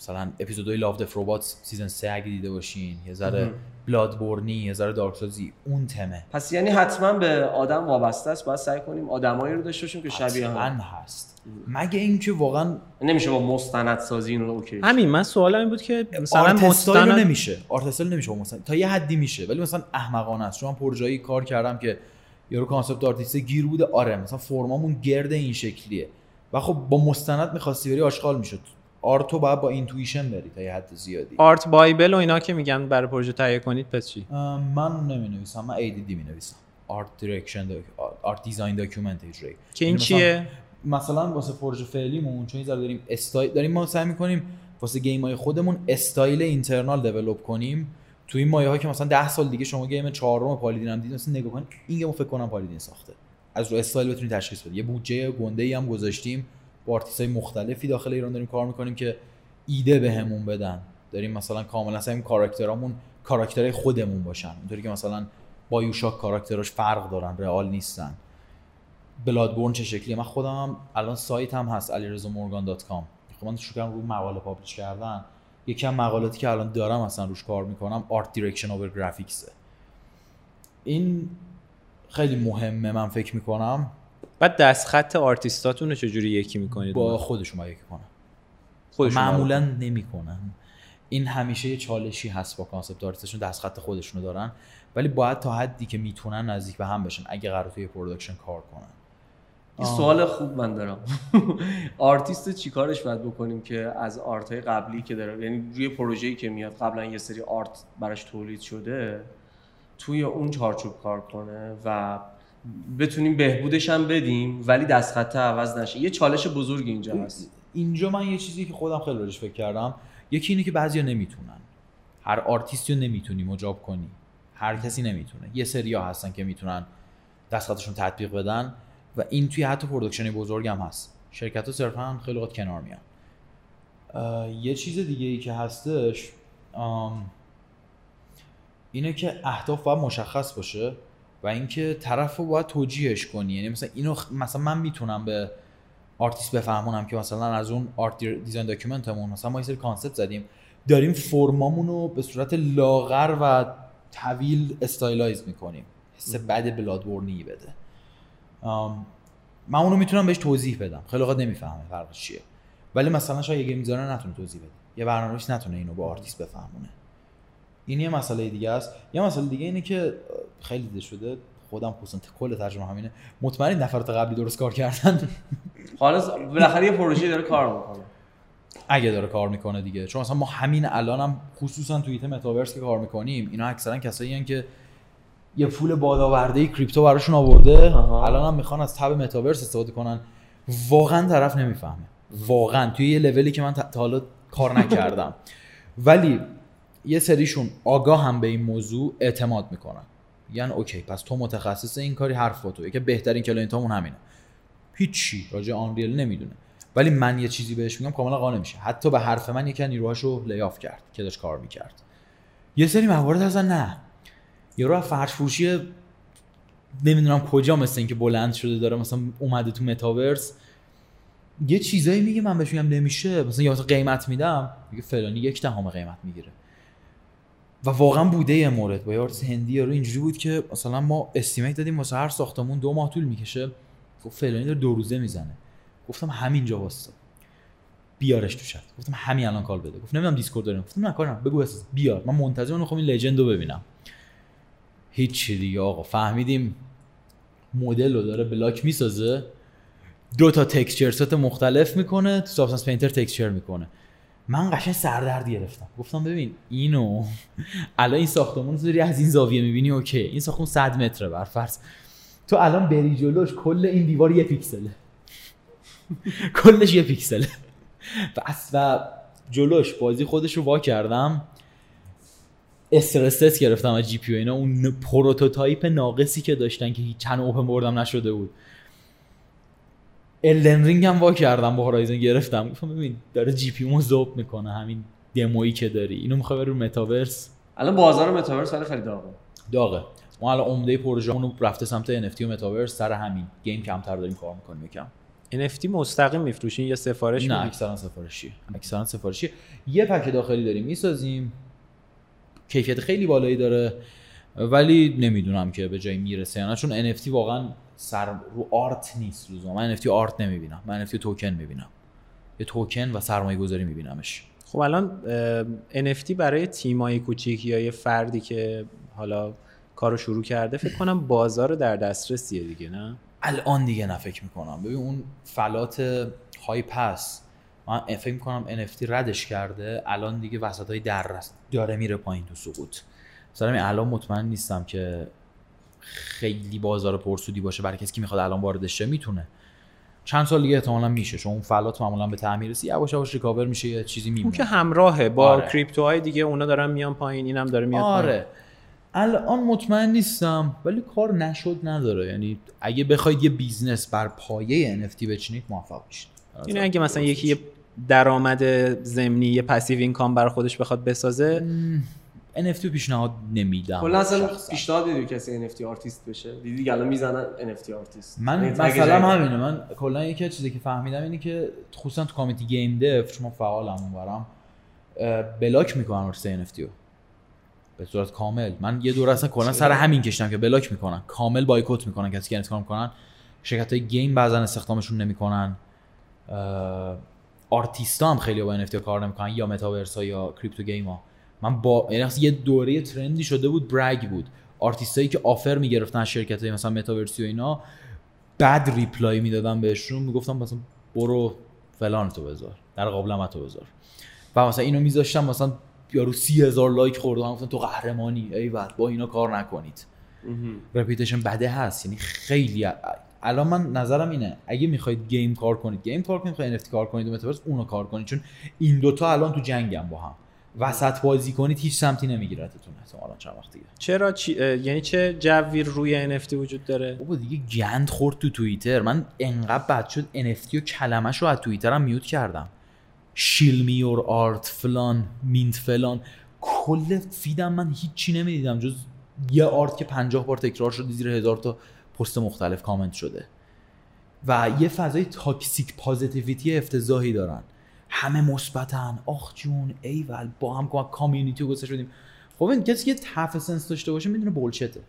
مثلا episode های Love Death Robots season 3 اگه دیده باشین یه ذره Bloodborne ی یه ذره Dark Souls ی اون تمه. پس یعنی حتما به آدم وابسته است باید سعی کنیم آدمایی رو داشته باشیم که شبیه هم. هست. مگه اینکه واقعا نمیشه با مستند سازی اینو اوکی. همین من سوالم این بود که مثلا مستند نمیشه. art style نمیشه با مستند. تا یه حدی میشه. ولی مثلا احمقانه است. چون پروژه‌ای کار کردم که یارو concept artist گیر بوده. آره مثلا فرمامون گرد این شکلیه. و خب با مستند می‌خواستی بری آشغال می‌شد. art و باید با intuition بری تا یه حد زیادی. art bible و اینا که میگن برای پروژه تهیه کنید پس چی؟ من نمی نویسم من ADD می نویسم art direction art design document که این چیه؟ مثلا واسه پروژه فعلیمون چون یه داریم استایل داریم ما سعی می‌کنیم واسه game های خودمون style internal develop کنیم. تو این مایه ها که مثلا 10 سال دیگه شما game چهارم پالیدین هم دیدین مثلا نگاه کنید این game و فکر کنم پالیدین ساخته. از رو استایل بتونید تشخیص بدید. یه بودجه گنده ای هم گذاشتیم. با های مختلفی داخل ایران داریم کار می‌کنیم که ایده بهمون بدن. داریم مثلا کاملا سعی کاراکترامون کاراکترهای خودمون باشن. اینطوری که مثلا با یوشاک کاراکتراش فرق دارن real نیستن. Bloodborne چه شکلیه؟ من خودم الان سایت هم هست alirezaMorgan.com خب من شروع کردم رو مقاله publish کردن. یکی از مقالاتی که الان دارم اصلا روش کار می‌کنم art direction over graphics ه این خیلی مهمه من فکر می‌کنم. بعد دست خط آرتیستاتون رو چجوری یکی می‌کنید؟ با خودشون یکی کنن. خودشون معمولا نمی‌کنن. این همیشه یه چالشی هست با concept artist شون دست خط خودشونو دارن. ولی باید تا حدی که می‌تونن نزدیک به هم بشن اگه قرار توی production کار کنن. این سوال خوب من دارم. آرتیست چیکارش باید بکنیم که از art های قبلی که داره یعنی روی پروژه‌ای که میاد قبلا یه سری art براش تولید شده توی اون چارچوب کار کنه و بتونیم بهبودش هم بدیم ولی دست خط عوض نشه. یه چالش بزرگ اینجا هست. اینجا من یه چیزی که خودم خیلی راجعش فکر کردم یکی اینه که بعضیا نمی‌تونن. هر آرتیستی رو نمی‌تونی مجاب کنی. هر کسی نمی‌تونه. یه سریا هستن که می‌تونن دست خطشون تطبیق بدن و این توی حتی production بزرگ هم هست. شرکت ها صرفا خیلی وقت کنار میان. یه چیز دیگه ای که هستش اینه که اهداف باید مشخص باشه. و اینکه طرف رو باید توجیهش کنی. یعنی مثلا اینو مثلا من می‌تونم به آرتیست بفهمونم که مثلا از اون art design document مون مثلا ما یه سری concept زدیم. داریم فرمامون رو به صورت لاغر و طویل stylize می‌کنیم. حس بد Bloodborne ی بده. آم، من اونو می‌تونم بهش توضیح بدم. خیلی وقت نمی‌فهمه فرقش چیه. ولی مثلا شاید یه game designer نتونه توضیح بده. یه برنامه‌نویس نتونه اینو با آرتیست بفهمونه. این یه مسئله دیگه است. یه مسئله دیگه اینه که خیلی دیده شده. خودم خصوصا کل ترجمه همینه. مطمئن نفرات قبلی درست کار کردن. حالا بالاخره یه پروژه داره کار می‌کنه. اگه داره کار می‌کنه دیگه. چون مثلا ما همین الانم هم خصوصا توییت متاورس که کار می‌کنیم اینا اکثرا کسایی هن که یه پول بادآورده کریپتو براشون آورده. الان هم می‌خوان از تب متاورس استفاده کنن. واقعا طرف نمی‌فهمه. واقعا. توی یه لولی که من تا حالا کار نکردم. ولی یه سریشون آگاه هم به این موضوع اعتماد می‌کنن. یعنی okay پس تو متخصص این کاری حرف با توی که بهترین client امون همینه. هیچی راجع Unreal نمی‌دونه. ولی من یه چیزی بهش میگم کاملا قانع میشه. حتی به حرف من یکی نیروهاشو lay off کرد که داشت کار می‌کرد. یه سری موارد هستن نه. یارو فرش فروشی نمی‌دونم کجا مثل اینکه بلند شده داره مثلا اومده تو متاورس یه چیزایی میگه من بهش میگم نمیشه. مثلا یا قیمت میدم میگه فلانی یک دهم قیمت می‌گیره. و واقعا بوده یه مورد. با آرتیست هندی رو اینجوری بود که مثلا ما استیمیت دادیم واسه هر ساختمون دو ماه طول می‌کشه. گفت فلانی داره دو روزه می‌زنه. گفتم همینجا واسه. بیارش تو چت. گفتم همین الان کال بده. گفت نمی‌دونم دیسکورد داریم. گفتم نه کارم. بگو اساس بیار. من منتظرم خب این لژند رو ببینم. هیچی دیگه آقا. فهمیدیم مدل رو داره بلاک می‌سازه. دو تا تکسچر ست مختلف می‌کنه. تو سابستنس پینتر تکسچر می‌کنه. من قشنگ سردرد گرفتم. گفتم ببین اینو الان این ساختمون داری از این زاویه می‌بینی اوکی. این ساختمون 100 متره بر فرض. تو الان بری جلوش کل این دیوار یه پیکسله. کلش یه پیکسله. بس و جلوش بازی خودش رو وا کردم. استرس تست گرفتم از جی پی اینا. اون پروتوتایپ ناقصی که داشتن که هیچ چند اوپن بردم نشده بود. Elden Ring هم وا کردم با Horizon گرفتم. گفتم ببین داره GPU مو ذوب می‌کنه همین دمویی که داری. اینو می‌خوای بری رو متاورس الان بازار متاورس حالا خیلی داغه. داغه. ما الان عمده پروژه رو رفته سمت NFT و متاورس سر همین. game کمتر داریم کار می‌کنیم یکم. NFT مستقیم میفروشین؟ یا سفارش نه؟ اکثرا سفارشی اکثرا سفارشی یه pack داخلی داریم می‌سازیم. کیفیت خیلی بالایی داره. ولی نمی‌دونم که به جایی می‌رسه یا نه چون NFT واقعا سر رو art نیست لزوما من NFT art نمی‌بینم. من NFT token می‌بینم. یه توکن و سرمایه گذاری میبینمش. خب الان NFT برای تیمای کوچیک یا یه فردی که حالا کارو شروع کرده فکر کنم بازار در دسترسیه دیگه نه؟ الان دیگه نه فکر می‌کنم. ببین اون فلات hype هست. من فکر می‌کنم NFT ردش کرده. الان دیگه وسط های در داره میره پایین تو سقوط. مثلا همین الان مطمئن نیستم که خیلی بازار پرسودی باشه برای کسی که می‌خواد الان واردش شه می‌تونه. چند سال دیگه احتمالا میشه چون اون فلات معمولا به تعمیر رسی یواش یواش ریکاور میشه یه چیزی اون که میمونه همراهه با آره. کریپتوهای دیگه اونا دارن میان پایین اینم داره میاد پایین. آره. الان مطمئن نیستم ولی کار نشد نداره. یعنی اگه بخواید یه بیزنس بر پایه NFT بچینید موفق میشید یعنی اگه مثلا یکی یه درآمد ضمنی یه passive income برای خودش بخواد بسازه NFT رو پیشنهاد نمیدم. کلا اصلا. پیشنهاد میدی کسی NFT artist بشه؟ دیدی الان می‌زنن NFT artist. من یعنی مثلا. همینه من کلا یکی از چیزی که فهمیدم اینه که خصوصا تو community game dev من فعالم اونورم block می‌کنن واسه NFT رو. به صورت کامل. من یه دور اصلا کلا سر همین کشیدم که block می‌کنن. کامل بایکوت می‌کنن کسی که کار می‌کنن شرکت های game بعضا استخدامشون نمی‌کنن. آرتیستا هم خیلی با NFT کار نمی‌کنن یا متاورس ها یا کریپتو گیم ها. من با یعنی یه دوره ترندی شده بود برگ بود. آرتیستایی که آفر می‌گرفتن از شرکت های مثلا متاورسی و اینا بد ریپلای می‌دادم بهشون می‌گفتم مثلا برو فلان تو بذار در قابلمت تو بذار. و مثلا اینو میذاشتم مثلا یارو سی هزار لایک خوردم گفتم تو قهرمانی ایول با اینا کار نکنید. رپیتیشن بده هست یعنی خیلی الان من نظرم اینه اگه می‌خواید game کار کنید game کار کنید می‌خواید NFT کار کنید و متاورس اونو کار کنید. چون این دوتا الان تو جنگن با هم. وسط بازی کنید هیچ سمتی نمیگیرتتون احتمالاً چند وقت دیگه. چرا چی... یعنی چه جوی روی NFT وجود داره؟ بابا دیگه گند خورد تو توییتر. من انقدر بد شد NFT و کلمش رو از توییترم mute کردم. shill me your art فلان mint فلان. کل feed م من هیچی نمی‌دیدم جز یه art که پنجاه بار تکرار شده زیر هزار تا پست مختلف کامنت شده. و یه فضای toxic positivity افتضاحی دارن. همه مثبتن. آخ جون ایول با هم community گذاشته شدیم خب این کسی که تف sense داشته باشه می‌دونه bullshit ه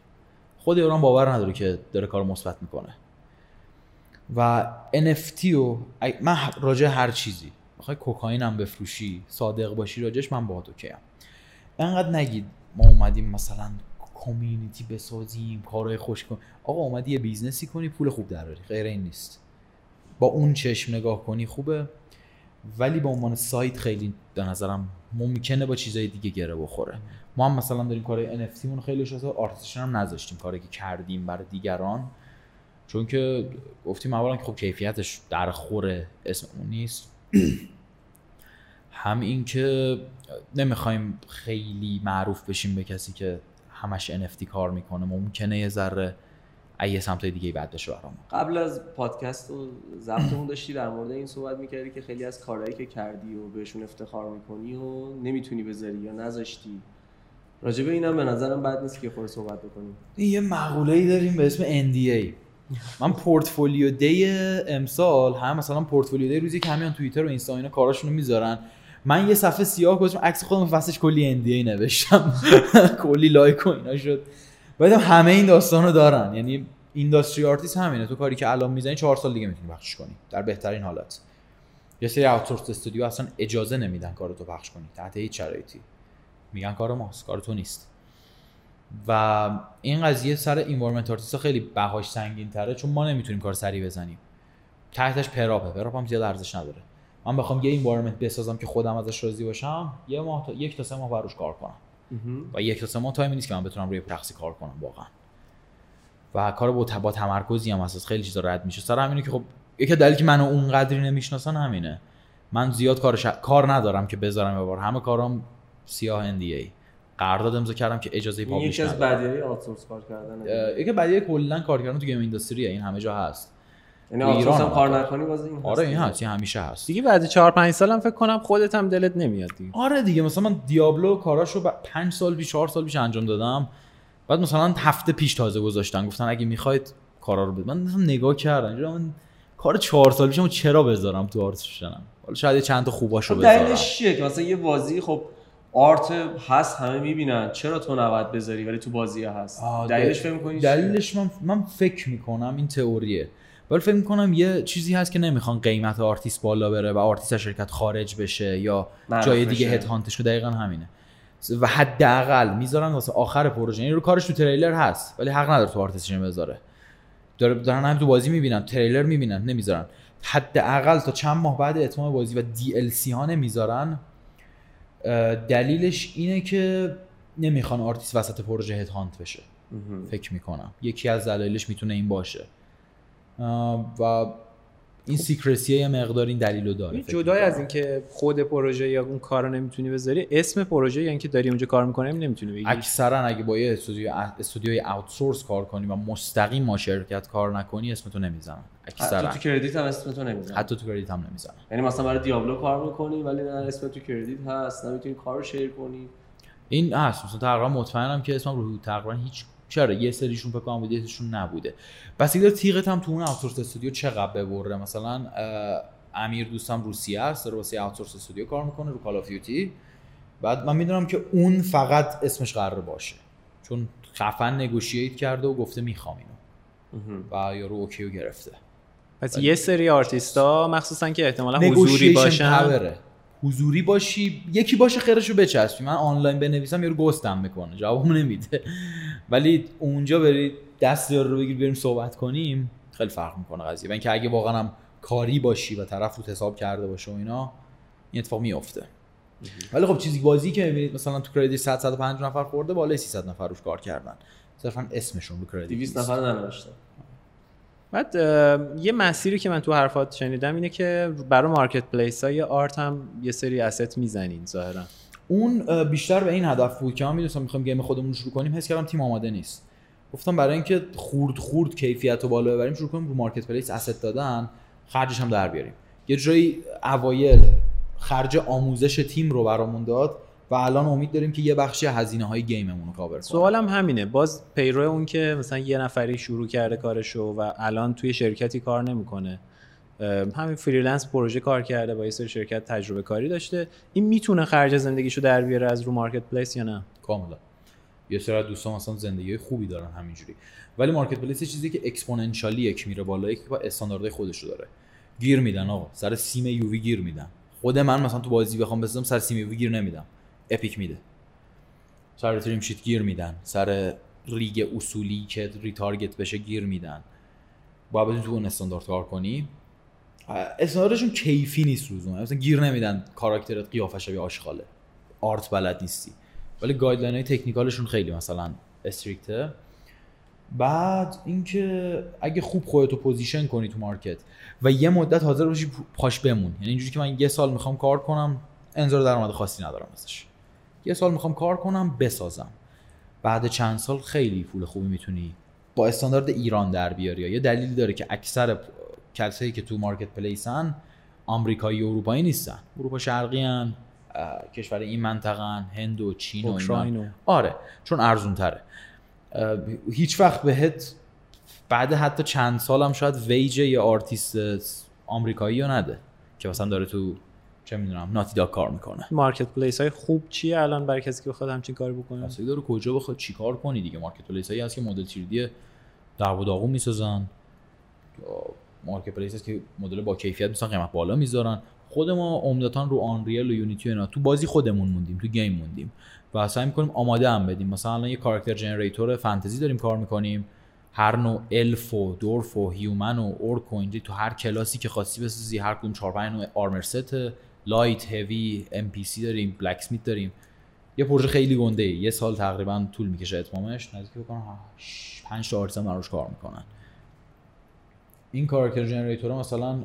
خود ایران باور نداره که داره کار مثبت می‌کنه. و NFT و من راجع هر چیزی. بخوای کوکائین هم بفروشی صادق باشی راجعش من با تو کیم انقدر نگید ما اومدیم مثلا community بسازیم کارهای خوش کن. آقا اومدی یه business ی کنی پول خوب دراری غیر این نیست. با اون چشم نگاه کنی خوبه. ولی به عنوان side خیلی به نظرم ممکنه با چیزای دیگه گره بخوره. ما هم مثلا داریم کارهای NFT مون خیلی شده آرتستیشن هم نذاشتیم کاری که کردیم برای دیگران. چون که گفتیم اولا که خب کیفیتش درخوره اسم اون نیست. هم این که نمی‌خوایم خیلی معروف بشیم به کسی که همش NFT کار می‌کنه ممکنه یه ذره یه سمت دیگه بعد بشه برام. قبل از پادکست و ضبطمون داشتی در مورد این صحبت می‌کردی که خیلی از کارهایی که کردی و بهشون افتخار می‌کنی و نمی‌تونی بذاری یا نذاشتی. راجبه اینم به نظرم بد نیست که خود صحبت بکنیم. یه مقوله ای داریم به اسم NDA من پورتفولیو دی امسال هم مثلا portfolio day روزی که همه میان توییتر و اینستا اینا کاراشونو می‌ذارن من یه صفحه سیاه گذاشتم عکس خودم واسش کلی NDA نوشتم. کلی like و اینا شد. بعدم همه این داستانو دارن. یعنی industry artist همینه. تو کاری که الان می‌زنی چهار سال دیگه می‌تونی پخش کنی. در بهترین حالت. یه سری outsource studio اصلا اجازه نمیدن کارتو پخش کنی. تحت هیچ شرایطی. میگن کار ماست. کار تو نیست. و این قضیه سر environment artist خیلی بهاش سنگین تره چون ما نمی‌تونیم کار سریع بزنیم. تحتش prop ه. prop هم زیاد ارزش نداره. من بخوام یه environment بسازم که خودم ازش راضی باشم یه ماه تا یک تا سه ماه براش کار کنم. و یک تا سه ماه time ی نیست که من بتونم روی شخصی کار کنم واقعا. و کار با, با تمرکزی هم اساس خیلی چیزا رد میشه. سر همینه که خب یکی دلیلی که منو اونقدری نمی‌شناسن همینه. من زیاد کار کار ندارم که بذارم ببار همه کارام سیاه NDA قرارداد امضا کردم که اجازه پابلیش یکی از بدیهی آوتسورس کار کردن. یکی بدیهی کلا کار کردن تو گیم اینداستریه. این همه جا هست. یعنی آوتسورس هم کار نکنی باز این آره این هست همیشه هست. دیگه بعد 4 5 سالم فکر کنم خودت هم دلت نمیاد دیگه. آره دیگه مثلا من دیابلو کاراشو 5 سال پیش 4 سال پیش انجام دادم. بعد مثلا هفته پیش تازه گذاشتن گفتن اگه می‌خواید کارا رو بده. من مثلا نگاه کردم من کار 4 سال پیشم چرا بذارم تو آرتفیشنم حالا شاید چند تا خوباشو خب بذارم. دلیلش چیه که مثلا یه بازی خب art هست همه می‌بینن. چرا تو نباید بذاری ولی تو بازی هست؟ دلیلش فکر می‌کنی دلیلش من من فکر می‌کنم این تئوریه. ولی فکر می‌کنم یه چیزی هست که نمی‌خوان قیمت آرتیست بالا بره و آرتیست شرکت خارج بشه یا جای دیگه headhunt ش دقیقا همینه. و حداقل می‌ذارن واسه آخر پروژه. یعنی رو کارش تو تریلر هست ولی حق نداره تو آرتیستش بذاره. دارن هم تو بازی می‌بینن تریلر می‌بینن نمی‌ذارن. حداقل تا چند ماه بعد اتمام بازی و DLC ها نمی‌ذارن دلیلش اینه که نمی‌خوان آرتیست وسط پروژه headhunt بشه فکر می‌کنم. یکی از دلایلش می‌تونه این باشه. و این secrecy یه مقدار این دلیلو داره جدای از اینکه خود پروژه یا اون کارو نمی‌تونی بذاری اسم پروژه یا اینکه داری اونجا کار می‌کنیم نمی‌تونی بگی. اکثرا اگه با یه استودیو استودیوی outsource کار کنی و مستقیم با شرکت کار نکنی اسمتو نمی‌زنن اکثرا. حتی تو کردیت هم اسمتو نمی‌زنن حتی تو credit هم نمی‌زنن یعنی مثلا برای دیابلو کار می‌کنی ولی نه اسم تو credit هست نمی‌تونی کارو share کنی. این هست. مثلا تقریبا مطمئنم که اسمم رو تقریبا هیچ چرا یه سریشون فکر کنم بوده نبوده. بس دیگه تیغت هم تو اون outsource studio چقدر ببره؟ مثلا امیر دوستم روسیه است داره واسه outsource studio کار می‌کنه رو Call of بعد من می‌دونم که اون فقط اسمش قرار باشه. چون خفن negotiate کرده و گفته می‌خوام اینو. و یارو OK و گرفته. پس یه سری آرتیستا مخصوصا که احتمالا حضوری باشن. حضوری باشی یکی باشه خرشو بچسبی. من آنلاین بنویسم یارو ghost م می‌کنه. جواب نمیده. ولی اونجا برید دست یارو رو بگیر بریم صحبت کنیم خیلی فرق می‌کنه قضیه. و اینکه اگه واقعا هم کاری باشی و طرف رو حساب کرده باشه و اینا این اتفاق میفته ولی خب چیزی بازی که می‌بینید مثلا تو credit 100 105 نفر خورده بالای 300 نفر روش کار کردن. صرفا اسمشون رو credit 200 نفر ننوشتن. بعد یه مسیری که من تو حرفات شنیدم اینه که برای marketplace های art هم یه سری asset می‌زنین ظاهرا. اون بیشتر به این هدف بود که من می‌دونستم می‌خوام game خودمون رو شروع کنیم حس کردم تیم آماده نیست. گفتم برای اینکه خورد خورد کیفیت رو بالا ببریم شروع کنیم رو marketplace asset دادن خرجش هم در بیاریم. یه جایی اوایل خرج آموزش تیم رو برامون داد. و الان امید داریم که یه بخشی هزینه های game مون رو کاور کنه سوالم همینه. باز پیرو اون که مثلا یه نفری شروع کرده کارشو و الان توی شرکتی کار نمی‌کنه. همین freelance پروژه کار کرده با یه سری شرکت تجربه کاری داشته. این می‌تونه خرج زندگیشو در بیاره از رو marketplace یا نه؟ کاملا. یه سری از دوستان مثلا زندگی خوبی دارن همینجوری. ولی marketplace چیزی که exponentially یک میره بالا یک با استانداردهای خودش رو داره. گیر میدن آقا. سر seam UV گیر میدن. خود من مثلا تو بازی بخوام بزنم سر seam UV گیر نمیدم. اپیک میده. سر trim sheet گیر میدن. سر rig اصولی که retarget بشه گیر میدن. باید بتونی تو اون استاندارد کار کنی. استانداردشون کیفی نیست روزونه مثلا گیر نمیدن. character ت قیافه شبیه آشغاله. art بلد نیستی. ولی guideline های technical شون خیلی مثلا strict ه. بعد اینکه اگه خوب خودتو position کنی تو market و یه مدت حاضر باشی پاش بمون یعنی اینجوری که من یه سال می‌خوام کار کنم انتظار درآمد خاصی ندارم ازش. یه سال می‌خوام کار کنم بسازم. بعد چند سال خیلی پول خوبی می‌تونی با استاندارد ایران در بیاری. یه دلیلی داره که اکثر کسایی که تو marketplace ن آمریکایی و اروپایی نیستن. اروپا شرقی هن، کشور این منطقه هند و چین و اوکراین آره چون ارزون تره هیچ وقت بهت بعد حتی چند سالم شاید wage یه artist آمریکایی رو نده که مثلا داره تو چه می‌دونم Naughty Dog کار می‌کنه. marketplace های خوب چیه الان برای کسی که بخواد همچین کاری بکنه؟ اصلا داره کجا بخواد چیکار کنی دیگه. marketplace هایی هست که مدل 3D در و داغون می‌سازن. marketplace هست که مدل با کیفیت مثلا قیمت بالا می‌ذارن. خود ما عمدتا رو Unreal و Unity اینا. تو بازی خودمون موندیم تو game موندیم. و سعی می‌کنیم آماده هم بدیم. مثلا الان یه character generator فانتزی داریم کار می‌کنیم. هر نوع الف و dwarf و human و orc و تو هر کلاسی که خاصی بسازی هر کدوم 4 5 نوع armor set light heavy NPC داریم blacksmith داریم. یه پروژه خیلی گنده ای. یه سال تقریبا طول می‌کشه اتمامش. نزدیک بکنم. 5 تا آرتیستان براش کار می‌کنن. این character generator مثلا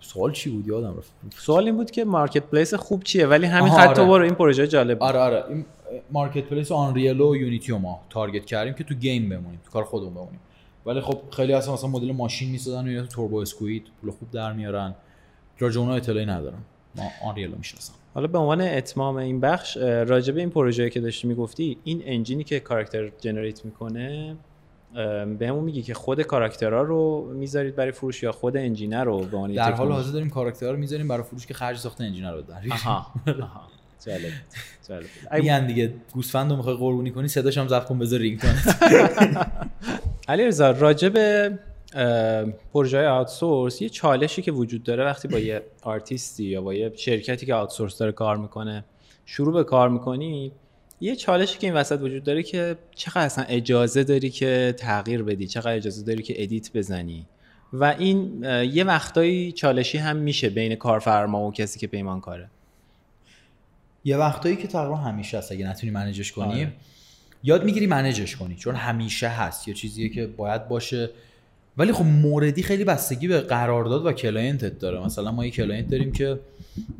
سوال چی بود؟ یادم رفت. سوال این بود که مارکت پلیس خوب چیه؟ ولی همین خط آره. برو این پروژه جالب آره آره. این marketplace Unreal و Unity ما target کردیم که تو game بمونیم تو کار خودمون بمونیم. ولی خب خیلی اصلا مثلا مدل ماشین می‌سازن و اینا تو TurboSquid پول خوب در میارن. راجع اونها اطلاعی ندارم. ما آنریل می‌شناسم. حالا به عنوان اتمام این بخش اه، راجع به این پروژه که داشتی می‌گفتی این engine ی که character generate می‌کنه بهمون میگی که خود کاراکترها رو می‌ذارید برای فروش یا خود engine رو به عنوان در حال؟ حاضر داریم کاراکترها رو می‌ذاریم برای فروش که خرج ساخت engine رو بدن آها آها. جالب میگن دیگه گوسفند رو می‌خوای قربونی کنی صداش هم کن بذار ringtone علی رضا راجع به اه، پروژه outsource یه چالشی که وجود داره وقتی با یه آرتیستی یا با یه شرکتی که outsource داره کار می‌کنه شروع به کار می‌کنی یه چالشی که این وسط وجود داره که چقدر اصلا اجازه داری که تغییر بدی چقدر اجازه داری که edit بزنی؟ و این یه وقتایی چالشی هم میشه بین کارفرما و کسی که پیمان کاره. یه وقتایی که تقریبا همیشه هست اگه نتونی manage ش کنی. آره. یاد می‌گیری manage ش کنی چون همیشه هست. یا چیزیه که باید باشه. ولی خب موردی خیلی بستگی به قرارداد و client ت داره. مثلا ما یه client داریم که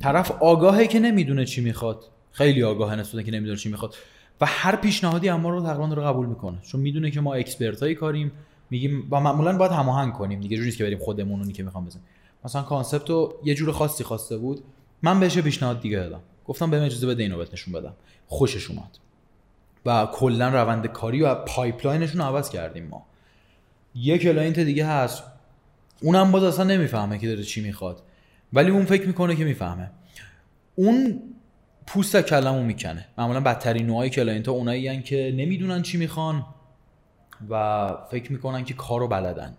طرف آگاهه که نمی‌دونه چی می‌خواد. خیلی آگاهه نسبت که نمی‌دونه چی می‌خواد. و هر پیشنهادی ما رو تقریبا رو قبول می‌کنه. چون می‌دونه که ما expert ای کاریم. میگیم و معمولا باید هماهنگ کنیم. دیگه جوری نیست که بریم خودمون اونی که می‌خوام بزنیم. مثلا concept رو یه جور خاصی خواسته بود. من بهش پیشنهاد دیگه دادم. گفتم بهم اجازه بده اینو بهت نشون بدم. خوشش اومد. و کلا روند کاری و pipeline شون رو عوض کردیم ما. یه client دیگه هست. اونم باز اصلا نمی‌فهمه که داره چی می‌خواد. ولی اون فکر می‌کنه که می‌فهمه. اون پوست کلمو می‌کنه. معمولا بدترین نوعای client ها اونایی هن که نمی‌دونن چی می‌خوان و فکر می‌کنن که کارو بلدن.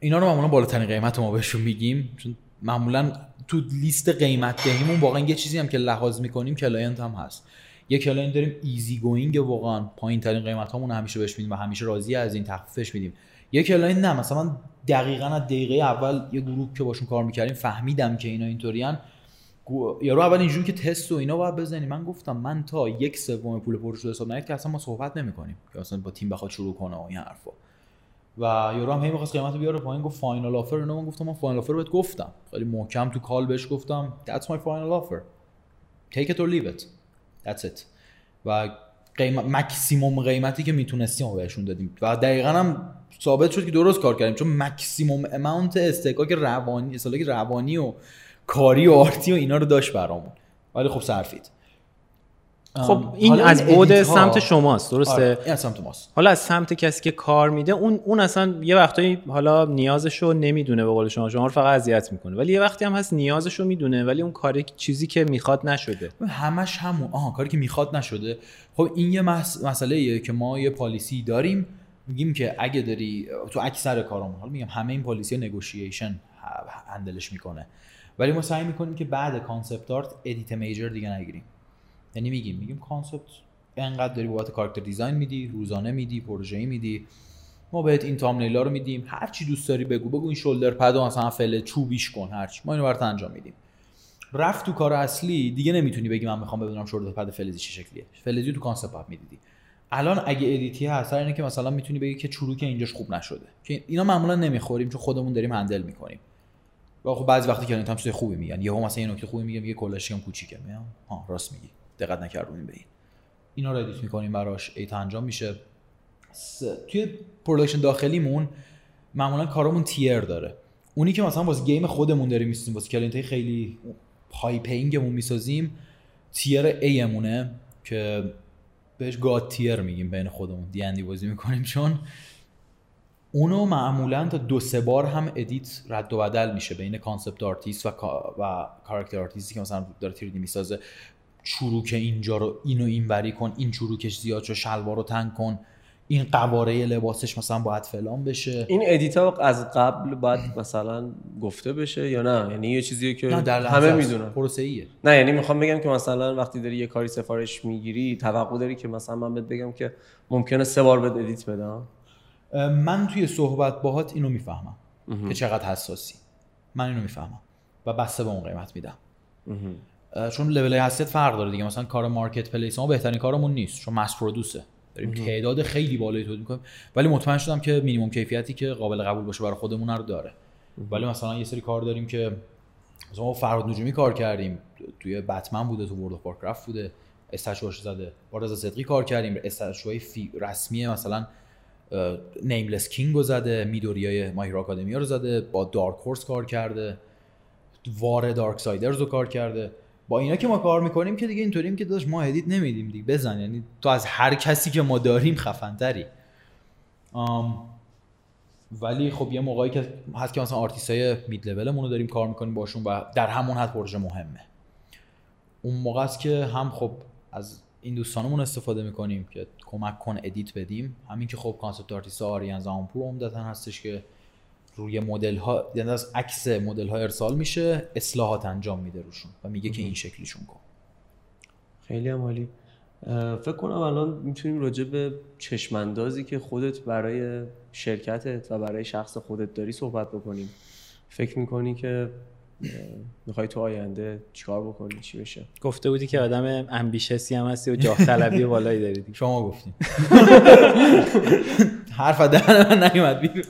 اینا رو معمولا بالاترین قیمت ما بهشون میگیم. چون معمولا تو لیست قیمت دهیمون واقعا یه چیزی هم که لحاظ می‌کنیم client هم هست. یه client داریم easy going واقعا پایین ترین قیمت همون همیشه بهش میدیم و همیشه راضی از این تخفیفش میدیم. یه client نه مثلا دقیقا از دقیقه اول یه گروه که باشون کار می‌کردیم فهمیدم که اینا اینطورین گو- یارو اول اینجوری که تست و اینا باید بزنی. من گفتم من تا یک سوم پول پروژه رو حساب نکنید که اصلا ما صحبت نمی‌کنیم که اصلا با تیم بخواد شروع کنه و این حرفا. و یارو هم هی می‌خواست قیمت رو بیاره پایین گفت final offer اینا من گفتم من final offer بهت گفتم. خیلی محکم تو call بهش گفتم that's my final offer. Take it or leave it. That's it. و قیمت مکسیموم قیمتی که می‌تونستیم بهشون دادیم. و دقیقا هم ثابت شد که درست کار کردیم. چون مکسیموم اماونت استحقاق روانی استحقاق روانی و کاری و آرتی و اینا رو داشت برامون. ولی خب صرفید. خب این از ها- سمت شماست درسته؟ آره، این از سمت ماست. حالا از سمت کسی که کار میده اون اون اصلا یه وقتایی حالا نیازشو نمی‌دونه به قول شما شما رو فقط اذیت می‌کنه. ولی یه وقتی هم هست نیازشو می‌دونه ولی اون کاری چیزی که می‌خواد نشده. همش همون. آها کاری که می‌خواد نشده. خب این یه مس... مسئله ایه که ما یه policy داریم. میگیم که اگه داری تو اکثر کارامون حالا میگم همه این policy negotiation handle ش می‌کنه. ولی ما سعی می‌کنیم که بعد concept art edit major دیگه نگیریم. یعنی میگیم میگیم concept انقدر داری بابت character design میدی روزانه میدی پروژه‌ای میدی. ما بهت این thumbnail ا رو میدیم. هر چی دوست داری بگو بگو این shoulder pad مثلا full چوبیش کن هر چی. ما اینو برات انجام میدیم. رفت تو کار اصلی دیگه نمی‌تونی بگی من می‌خوام بدونم shoulder pad فلزی چه شکلیه. فلزی تو concept می‌دیدی. الان اگه edit ی هست اینه که مثلا می‌تونی بگی که چروک اینجاش خوب نشده. که اینا معمولا نمی‌خوریم چون خودمون داریم handle می‌کنیم. و خب بعضی وقتی که هم چیز خوبی میگن. یهو مثلا یه نکته خوبی کلاش هم کوچیکه. میگم ها راست میگی. دقت نکردیم به این. اینا رو edit می‌کنیم براش. edit انجام میشه. س... توی production داخلیمون معمولا کارمون tier داره. اونی که مثلا واسه game خودمون داریم می‌سازیم واسه client خیلی high paying مون می‌سازیم tier A مونه که بهش god tier میگیم بین خودمون. دی اندی بازی می‌کنیم چون اونو معمولا تا دو سه بار هم edit رد و بدل میشه بین concept artist و و character artist ی که مثلا داره 3D می‌سازه. چروک اینجا رو اینو اینوری کن این چروکش زیاد شو شلوار رو تنگ کن. این قواره لباسش مثلا باید فلان بشه. این edit ا از قبل باید مثلا گفته بشه یا نه؟ یعنی یه چیزیه که همه می‌دونن. پروسه ایه. نه یعنی می‌خوام بگم که مثلا وقتی داری یه کاری سفارش می‌گیری توقع داری که مثلا من بهت بگم که ممکنه سه بار بهت edit بدم؟ من توی صحبت باهات اینو می‌فهمم که چقدر حساسی. من اینو می‌فهمم و بسته به اون قیمت میدم. چون لول حساسیت فرق داره دیگه. مثلا کار marketplace ما بهترین کارمون نیست چون mass produce ه داریم تعداد خیلی بالایی تولید می‌کنیم. ولی مطمئن شدم که مینیمم کیفیتی که قابل قبول باشه برای خودمون رو داره. ولی مثلا یه سری کار داریم که مثلا ما فرهاد نجومی کار کردیم. توی بتمن بوده تو World of Warcraft بوده. statue هاش زده. با رضا صدقی کار کردیم. statue های غیر رسمی مثلا Nameless King رو زده. Midoriya ی My Hero Academia رو زده. با Dark Horse کار کرده. War Darksiders رو کار کرده. با اینا که ما کار می‌کنیم که دیگه اینطوریم که داداش ما edit نمیدیم دیگه. بزن یعنی تو از هر کسی که ما داریم خفنتری. آم ولی خب یه موقعی که هست که مثلا آرتیست های mid level مون رو داریم کار می‌کنیم باشون و در همون حد پروژه مهمه. اون موقع است که هم خب از این دوستانمون استفاده می‌کنیم که کمک کن edit بدیم. همین که خب concept artist آریان زامپور عمدتا هستش که روی مدل ها یعنی از عکس مدل ها ارسال میشه اصلاحات انجام میده روشون و میگه که این شکلیشون کن. خیلی عالی. فکر کنم الان می‌تونیم راجع به چشماندازی که خودت برای شرکتت و برای شخص خودت داری صحبت بکنیم. فکر می‌کنی که می‌خوای تو آینده چیکار بکنی؟ چی بشه؟ گفته بودی که آدم امبیشسی هم هستی و جاه طلبی بالایی داری. شما گفتیم. حرف دهن من نیومد بیرون.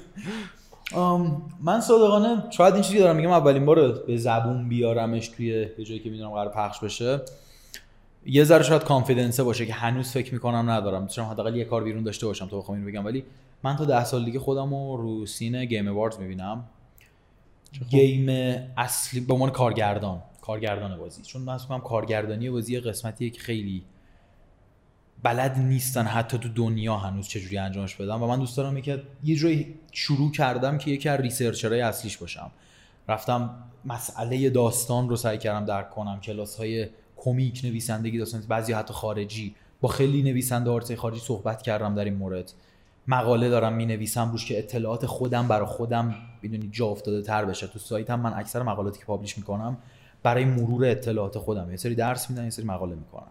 من صادقانه شاید این چیزی دارم میگم اولین بار به زبون بیارمش توی یه جایی که می‌دونم قرار پخش بشه. یه ذره شاید confidence ه باشه که هنوز فکر می‌کنم ندارم. می‌تونم حداقل یه کار بیرون داشته باشم تا بخوام اینو بگم. ولی من تا ده سال دیگه خودم رو رو سن Game Awards می‌بینم. game اصلی به عنوان کارگردان کارگردان بازی. چون من کارگردانی بازی یه قسمتیه که خیلی بلد نیستن حتی تو دنیا هنوز چجوری انجامش بدن. و من دوست دارم که یه جایی شروع کردم که یکی از researcher های اصلیش باشم. رفتم مسئله داستان رو سعی کردم درک کنم. کلاس های کمیک نویسندگی داستان بعضی حتی خارجی. با خیلی نویسنده آرتای خارجی صحبت کردم در این مورد. مقاله دارم می نویسم روش که اطلاعات خودم برای خودم می‌دونی جا افتاده تر بشه. تو سایتم من اکثر مقالاتی که پابلیش می‌کنم برای مرور اطلاعات خودم. یه سری درس میدن یه سری مقاله می‌کنم.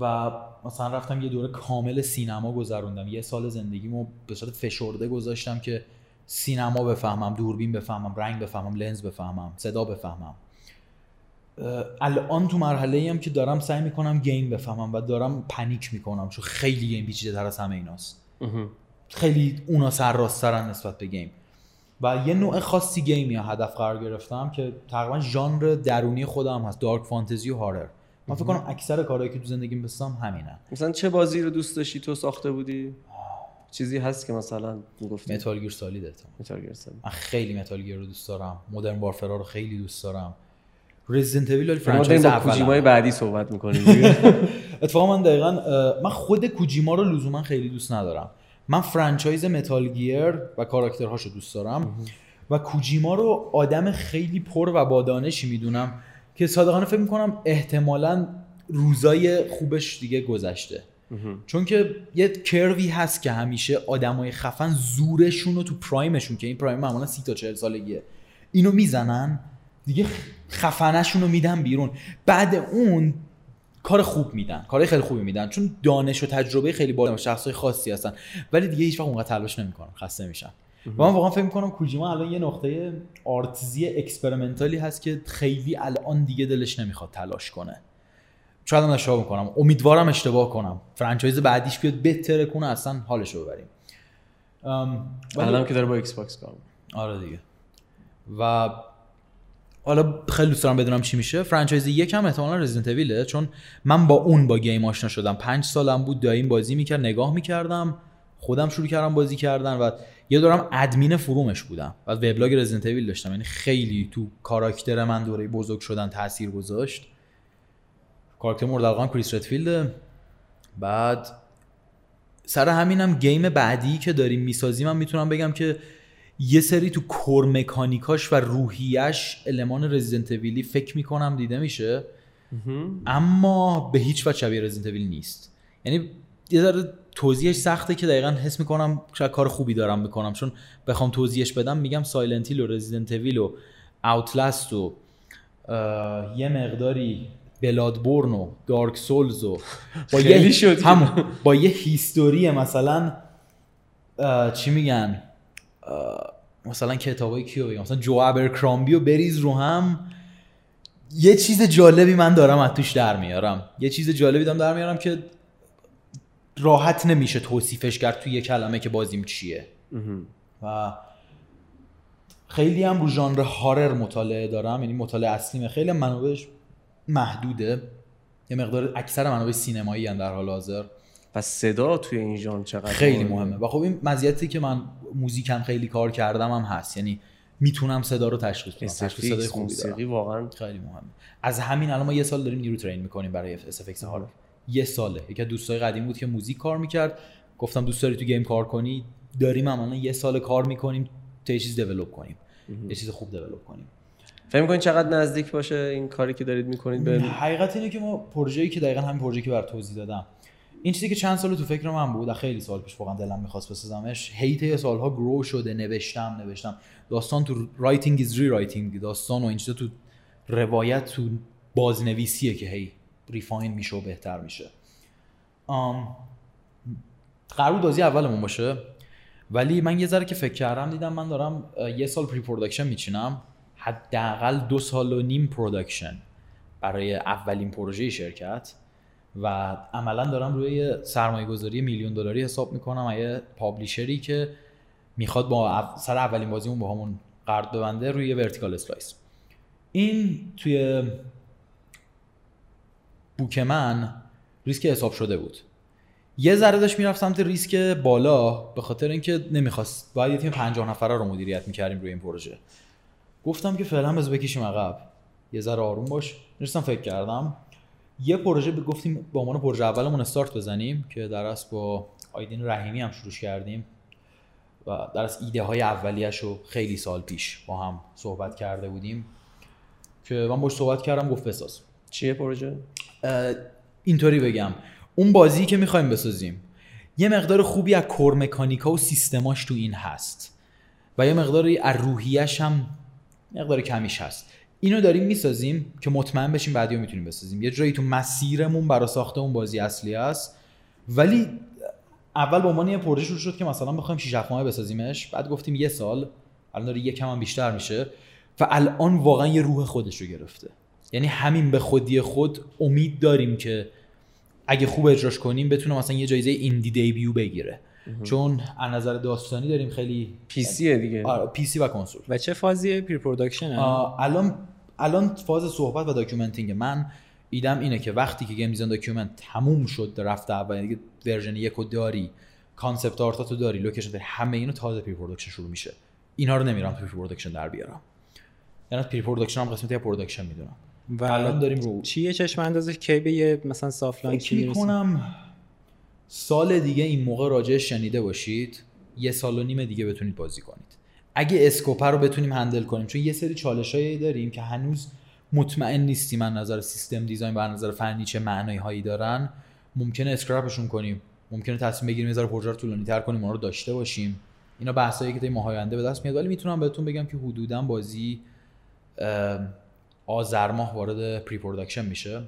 و مثلا رفتم یه دوره کامل سینما گذروندم. یه سال زندگیمو به صورت فشرده گذاشتم که سینما بفهمم دوربین بفهمم رنگ بفهمم لنز بفهمم صدا بفهمم. الان تو مرحله هم که دارم سعی می‌کنم game بفهمم و دارم panic می‌کنم چون خیلی game پیچیده تر از همه ایناست. خیلی اونا سرراسترن نسبت به game. و یه نوع خاصی game ی هدف قرار گرفتم که تقریبا ژانر درونی خودم هست dark fantasy و horror. من فکر کنم اکثر کارهایی که تو زندگیم بستم همینه. مثلا چه بازی رو دوست داشتی؟ تو ساخته بودی؟ چیزی هست که مثلا می‌گفتی؟ Metal Gear Solid Metal Gear Solid. من خیلی Metal Gear رو دوست دارم. Modern Warfare ا رو خیلی دوست دارم. رزیدنت داریم franchise اول کوجیمای بعدی صحبت می‌کنیم. اتفاقا من دقیقا من خود کوجیما رو لزوما خیلی دوست ندارم. من franchise Metal Gear و کاراکترهاشو دوست دارم. و کوجیما رو آدم خیلی پر و با دانشی می‌دونم. که صادقانه فکر می‌کنم احتمالا روزای خوبش دیگه گذشته. چون که یه curve ی هست که همیشه آدمای خفن زورشون رو تو prime شون که این prime معمولا سی تا 40 سالگیه اینو می‌زنن دیگه خفنشون رو میدن بیرون. بعد اون کار خوب میدن کار خیلی خوبی میدن چون دانش و تجربه خیلی بالا شخصای خاصی هستن. ولی دیگه هیچ وقت اونقدر تلاش نمی‌کنن خسته میشن و من واقعا فکر می‌کنم کوجیما الان یه نقطه artsy experimental ی هست که خیلی الان دیگه دلش نمی‌خواد تلاش کنه. شاید من اشتباه می‌کنم امیدوارم اشتباه کنم. franchise بعدیش بیاد بهتره کنه اصلا حالش رو ببریم الان که داره با Xbox کار. آره دیگه. و حالا خیلی دوست دارم بدونم چی میشه. franchise یکم احتمالا Resident Evil ه چون من با اون با game آشنا شدم. پنج سالم بود داییم بازی می‌کرد نگاه می‌کردم. خودم شروع کردم بازی کردن و یه دورم admin forum ش بودم. و وبلاگ Resident Evil داشتم. یعنی خیلی تو کاراکتر من دوره بزرگ شدن تاثیر گذاشت. کاراکتر مورد علاقه‌ام کریس ردفیلد. بعد سر همینم game بعدی که داریم می‌سازیم من می‌تونم بگم که یه سری تو core mechanic اش و روحیش المان Resident Evil ی فکر می‌کنم دیده میشه. اما به هیچ وجه شبیه Resident Evil نیست. یعنی یه ذره توضیحش سخته که دقیقا حس می‌کنم شاید کار خوبی دارم می‌کنم. چون بخوام توضیحش بدم میگم Silent Hill و Resident Evil و اوتلست و یه مقداری بلادبورن و دارک سولز و با یه شد. همون با یه هیستوری مثلا چی میگن؟ مثلا کتابای کیو بگم؟ مثلا جو ابرکرامبی و بریز رو هم. یه چیز جالبی من دارم از توش در میارم. یه چیز جالبی دارم در میارم که راحت نمیشه توصیفش کرد توی یه کلمه که بازیم چیه. و خیلی هم رو ژانر هارر مطالعه دارم یعنی مطالعه اصلیم خیلی هم منابعش محدوده. یه مقدار اکثر منابع سینمایی هم در حال حاضر. و صدا توی این ژانر چقدر خیلی مهمه؟ و خب این مزیتی که من موزیکم خیلی کار کردم هم هست. یعنی می‌تونم صدا رو تشخیص بدم. تشخیص صدای خوبی دارم. واقعا خیلی مهمه. از همین الان ما یه سال داریم نیرو ترین می‌کنیم برای اسفکس هارر. یه ساله. یکی از دوستای قدیم بود که موزیک کار می‌کرد. گفتم دوست داری تو game کار کنی؟ داریم الان یه سال کار می‌کنیم تا یه چیز develop کنیم. یه چیز خوب develop کنیم. فکر می‌کنید چقدر نزدیک باشه این کاری که دارید می‌کنید به حقیقت اینه که ما پروژه‌ای که دقیقا همین پروژه‌ای که بر توضیح دادم. این چیزی که چند سال تو فکر من بود خیلی سال پیش واقعا دلم می‌خواست بسازمش هی تو سالها grow شده نوشتم نوشتم. داستان تو writing is rewriting داستان و این چیزا تو روایت تو بازنویسیه که هی refine میشه و بهتر میشه. قرار بود بازی اولمون باشه ولی من یه ذره که فکر کردم دیدم من دارم یه سال pre-production میچینم حداقل دو سال و نیم production برای اولین پروژه شرکت و عملا دارم روی سرمایه گذاری میلیون دلاری حساب می‌کنم. یه publisher ی که می‌خواد با سر اولین بازیمون باهامون قرارداد ببنده روی vertical slice این توی بوک من ریسک حساب شده بود. یه ذره داشت می‌رفت سمت ریسک بالا به خاطر اینکه نمی‌خواست. باید یه تیم 50 نفره رو مدیریت می‌کردیم روی این پروژه. گفتم که فعلا بذار بکشیم عقب. یه ذره آروم باش. نشستم فکر کردم. یه پروژه گفتیم به عنوان پروژه اولمون استارت بزنیم که در اصل با آیدین رحیمی هم شروع کردیم. و در اصل ایده های اولیش خیلی سال پیش با هم صحبت کرده بودیم. که من باش صحبت کردم گفت بساز. چیه پروژه اینطوری بگم. اون بازی که می‌خوایم بسازیم یه مقدار خوبی از کور مکانیکا و سیستماش تو این هست و یه مقداری از روحیش هم مقدار کمیش هست. اینو داریم می‌سازیم که مطمئن بشیم بعدی می‌تونیم بسازیم. یه جایی تو مسیرمون برای ساخت اون بازی اصلی هست. ولی اول به عنوان یه پروژه شروع شد که مثلا بخوایم 6 7 ماه بسازیمش. بعد گفتیم یه سال الان داره یکم هم بیشتر میشه. و الان واقعا یه روح خودش رو گرفته. یعنی همین به خودی خود امید داریم که اگه خوب اجراش کنیم بتونه مثلا یه جایزه indie debut بگیره. چون از نظر داستانی داریم خیلی PC ه دیگه. PC و کنسول. و چه فازی pre-production الان الان فاز صحبت و documenting من ایدم اینه که وقتی که game design document تموم شد draft اول یعنی دیگه version یکو داری concept art اتو داری location داری همه اینو تازه pre-production شروع میشه. اینا رو نمیرم تو pre-production در بیارم. یعنی pre-production هم قسمتی از production می‌دونم. و الان داریم رو چیه چشم اندازش کی به یه مثلا launch ی می‌رسیم می‌کنم سال دیگه این موقع راجعش شنیده باشید یه سال و نیم دیگه بتونید بازی کنید. اگه scope ه رو بتونیم handle کنیم چون یه سری چالشایی داریم که هنوز مطمئن نیستیم از نظر system design و از نظر فنی چه معنایی هایی دارن. ممکنه scrap شون کنیم. ممکنه تصمیم بگیریم یه ذره پروژه رو طولانی تر کنیم اون رو داشته باشیم. اینا بحثایی که تا ماهای آینده به دست میاد ولی می‌تونم بهتون بگم که حدودا بازی آذر ماه وارد pre-production میشه.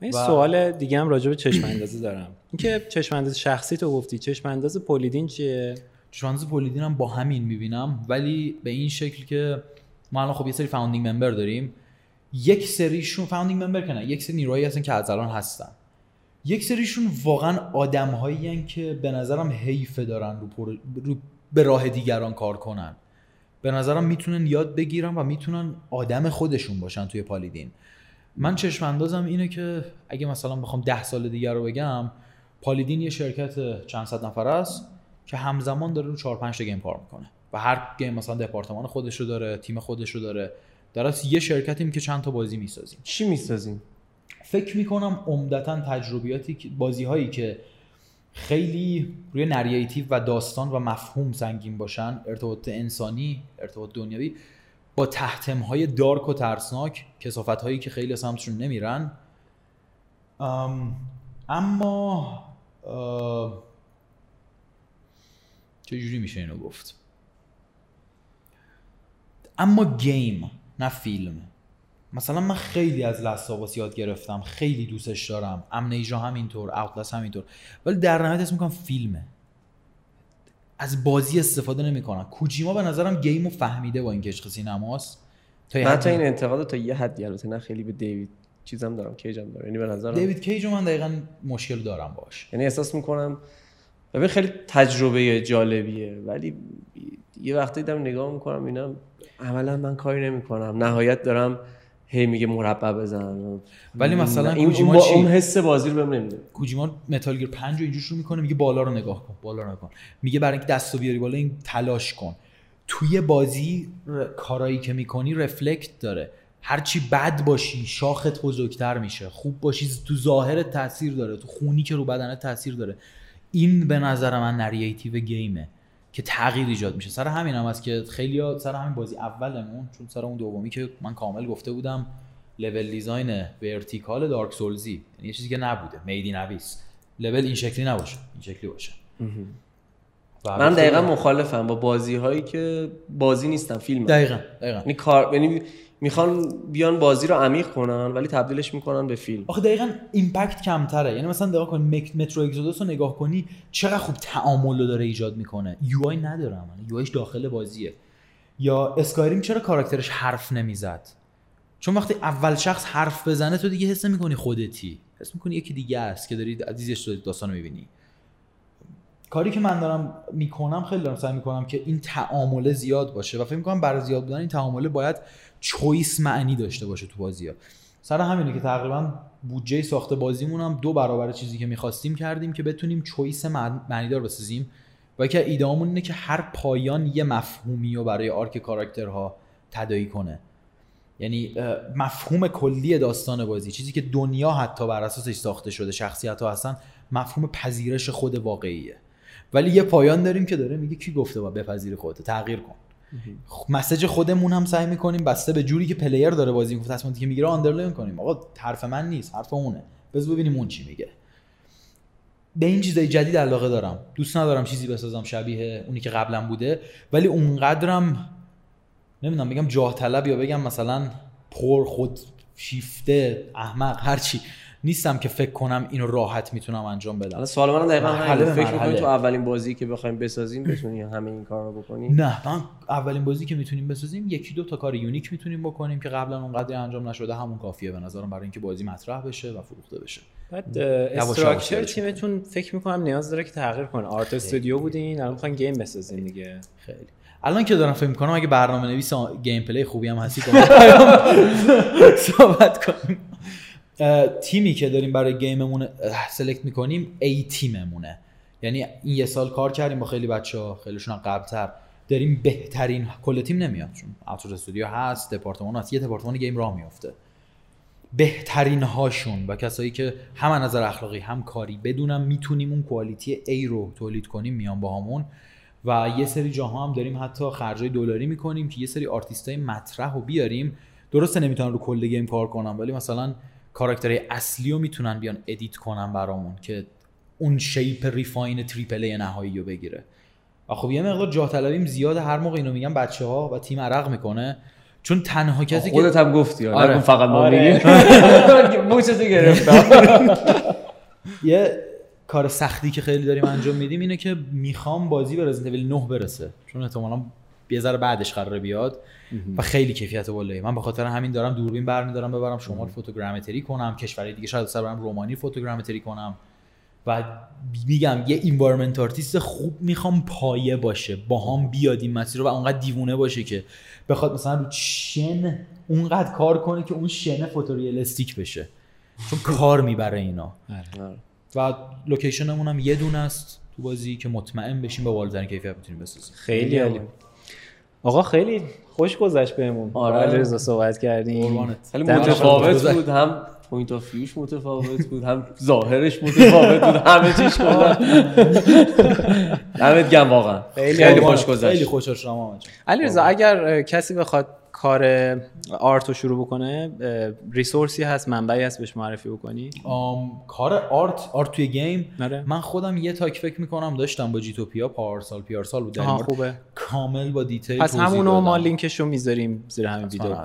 من و- سوال دیگه هم راجع به چشم اندازی دارم. اینکه چشم انداز شخصی تو گفتی چشم انداز پالیدین چیه؟ چشم‌انداز پالیدین هم با همین می‌بینم ولی به این شکل که ما الان خب یه سری founding member داریم. یک سریشون founding member که نه یک سری نیروهایی هستن که از الان هستن. یک سریشون واقعا آدم که به نظرم حیفه دارن رو, پر... رو به راه دیگران کار کنن. به نظرم می‌تونن یاد بگیرن و می‌تونن آدم خودشون باشن توی پالیدین. من چشم اندازم اینه که اگه مثلا بخوام ده سال دیگر رو بگم پالیدین یه شرکت چند صد نفر است که همزمان داره رو 4 5 تا game کار می‌کنه و هر game مثلا دپارتمان خودش رو داره تیم خودش رو داره. در اصل یه شرکتیم که چند تا بازی می‌سازیم. چی می‌سازیم؟ فکر می‌کنم عمدتا تجربیاتی بازی هایی که خیلی روی نریتیو و داستان و مفهوم سنگین باشن. ارتباط انسانی ارتباط دنیوی با تحتم های دارک و ترسناک کسافت هایی که خیلی سمتشون نمیرن. ام، اما اه، چجوری میشه اینو گفت؟ اما گیم نه فیلم. مثلا من خیلی از لستاواس یاد گرفتم خیلی دوستش دارم. امنیجا همینطور اوتلاس همینطور. ولی در نهایت اسم می‌کنم فیلمه. از بازی استفاده نمی‌کنم. کوجیما به نظرم گیمو فهمیده با این عشق سینماست. تا یه من حدی- تا این انتقاد تا یه حدی البته. نه خیلی به دیوید چیزم دارم کیجم دارم. یعنی به نظرم دیوید کیج من دقیقا مشکل دارم باش یعنی احساس می‌کنم ببین خیلی تجربه جالبیه. ولی یه وقتی دارم نگاه می‌کنم اینم عملا من کاری نمی‌کنم. نهایت دارم هی میگه مربع بزن. ولی مثلا این کوجیما چی؟ اون حس بازی رو بهم نمیده. کوجیما متال گیر 5 رو اینجور شروع می‌کنه میگه بالا رو نگاه کن بالا رو نگاه کن. میگه برای اینکه دستو بیاری بالا این تلاش کن. توی بازی. کارایی که می‌کنی رفلکت داره. هرچی بد باشی شاخت بزرگتر میشه. خوب باشی تو ظاهرت تاثیر داره تو خونی که رو بدنت تاثیر داره. این به نظر من narrative game ه. که تغییر ایجاد میشه. سر همین هم هست که خیلی سر همین بازی اولمون چون سر اون دومی که من کامل گفته بودم level design vertical دارک سولزی. یعنی یه چیزی که نبوده. می‌دیدی نویسنده. لول این شکلی نباشه. این شکلی باشه. من دقیقا مخالفم با بازی هایی که بازی نیستن فیلم دقیقا دقیقا. یعنی کار یعنی می‌خوان بیان بازی رو عمیق کنن ولی تبدیلش می‌کنن به فیلم. آخه دقیقا impact کمتره. یعنی مثلا نگاه کن مترو اگزودوس رو نگاه کنی چقدر خوب تعامل رو داره ایجاد می‌کنه. یو آی نداره عملا. یو داخل بازیه. یا اسکایریم چرا کاراکترش حرف نمی‌زد؟ چون وقتی اول شخص حرف بزنه تو دیگه حس می‌کنی خودتی. حس می‌کنی یکی دیگه است که داری عزیزش داستان رو می‌بینی. کاری که من دارم می‌کنم خیلی دارم سعی می‌کنم که این تعامله زیاد باشه و فکر می‌کنم برای زیاد بودن این تعامله باید چویس معنی داشته باشه تو بازی ها. سر همینه که تقریبا بودجه ساخت بازیمون هم دو برابر چیزی که می‌خواستیم کردیم که بتونیم چویس معنی دار بسازیم و که ایدهمون اینه که هر پایان یه مفهومی رو برای آرک کاراکترها تدایی کنه. یعنی مفهوم کلی داستان بازی چیزی که دنیا حتی بر اساسش ساخته شده شخصیت ها هستن مفهوم پذیرش خود واقعیه. ولی یه پایان داریم که داره میگه کی گفته با بپذیر خودت تغییر کن. message خودمون هم سعی می‌کنیم بسته به جوری که player داره بازی می‌کنه. تصمیماتی که می‌گیره underline کنیم. آقا حرف من نیست حرف اونه. بذار ببینیم اون چی میگه. به این چیزای جدید علاقه دارم. دوست ندارم چیزی بسازم شبیه اونی که قبلا بوده. ولی اونقدرم نمی‌دونم بگم جاه طلب یا بگم مثلا پر خود شیفته احمق هرچی نیستم که فکر کنم اینو راحت می‌تونم انجام بدم. حالا سوال من دقیقا به فکر می‌کنی. تو اولین بازی که بخوایم بسازیم بتونی همه این کار رو بکنی؟ نه من اولین بازی که می‌تونیم بسازیم یکی دو تا کار unique می‌تونیم بکنیم که قبلا اونقدر انجام نشده همون کافیه به نظرم برای اینکه بازی مطرح بشه و فروخته بشه. بعد structure تیمتون فکر می‌کنم نیاز داره که تغییر کنه. art studio بودین الان می‌خواین game بسازین دیگه. خیلی. الان که دارم فکر می‌کنم اگه برنامه نویس gameplay خوبی هم هستی صحبت کنیم. تیمی که داریم برای game مون select می‌کنیم A team مونه. یعنی این یه سال کار کردیم با خیلی بچه ها خیلیشون قبلتر. داریم بهترین کل تیم نمیاد چون اوت‌سورس studio هست دپارتمان هست یه دپارتمان game راه میفته بهترین هاشون و کسایی که هم نظر اخلاقی هم کاری بدونم می‌تونیم اون quality A رو تولید کنیم میان با همون و یه سری جاها هم داریم حتی خرجای دلاری می‌کنیم که یه سری آرتیستای مطرح رو بیاریم. درسته نمی‌تونن رو کل game کار کنم ولی مثلا کاراکترهای اصلی رو می‌تونن بیان edit کنن برامون که اون shape refine triple A نهایی رو بگیره و خب یه مقدار جاه طلبیم زیاد هر موقع اینو میگن بچه ها و تیم عرق می‌کنه چون تنها کسی که خودت هم گفتی آره. آره. فقط ما آره. گرفتم یه کار سختی که خیلی داریم انجام میدیم اینه که می‌خوام بازی به رزیدنت ایول 9 برسه چون احتمالاً یه ذره بعدش قراره بیاد. و خیلی کیفیت بالایی من به خاطر همین دارم دوربین برمیدارم ببرم شمال photogrammetry کنم. کشورهای دیگه شاید سر برم رومانی photogrammetry کنم. و میگم یه environment artist خوب می‌خوام پایه باشه. با هم بیاد این مسیر رو و اونقدر دیوونه باشه که بخواد مثلا رو شن اونقدر کار کنه که اون شن photorealistic بشه. چون کار می‌بره اینا. و location مون هم یه دونه است تو بازی که مطمئن بشیم با بالاترین کیفیت می‌تونیم بسازیم. خیلی عالی. آقا خیلی خوش گذشت بهمون آره. علیرضا صحبت کردیم. خیلی متفاوت. بود هم point of view ش متفاوت بود هم ظاهرش متفاوت بود همه چیش کلا دمت گرم واقعا خیلی. خوش گذشت خیلی خوشحال شدم آقا جان. علی رضا اگر کسی بخواد کار art رو شروع بکنه resource ی هست منبعی هست بهش معرفی بکنی آم، کار art art توی game آره. من خودم یه talk فکر می‌کنم داشتم با گیتوپیا پارسال پیارسال بود. خوبه کامل با detail پس همونو ما. لینکش رو می‌ذاریم زیر همین ویدیو.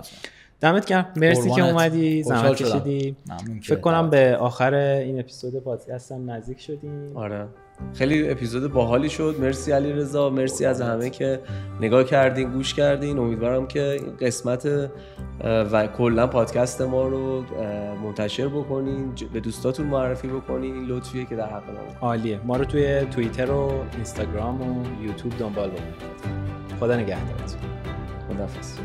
دمت گرم مرسی که. اومدی زحمت. کشیدی فکر کنم به آخر این اپیزود پادکستم نزدیک شدیم آره خیلی اپیزود باحالی شد. مرسی علی رضا مرسی از همه که نگاه کردین گوش کردین. امیدوارم که این قسمت و کلا پادکست ما رو منتشر بکنین به دوستاتون معرفی بکنین. این لطفیه که در حق ما عالیه. ما رو توی توییتر و اینستاگرام و یوتیوب دنبال بکنید خدا نگهدارتون. خداحافظ.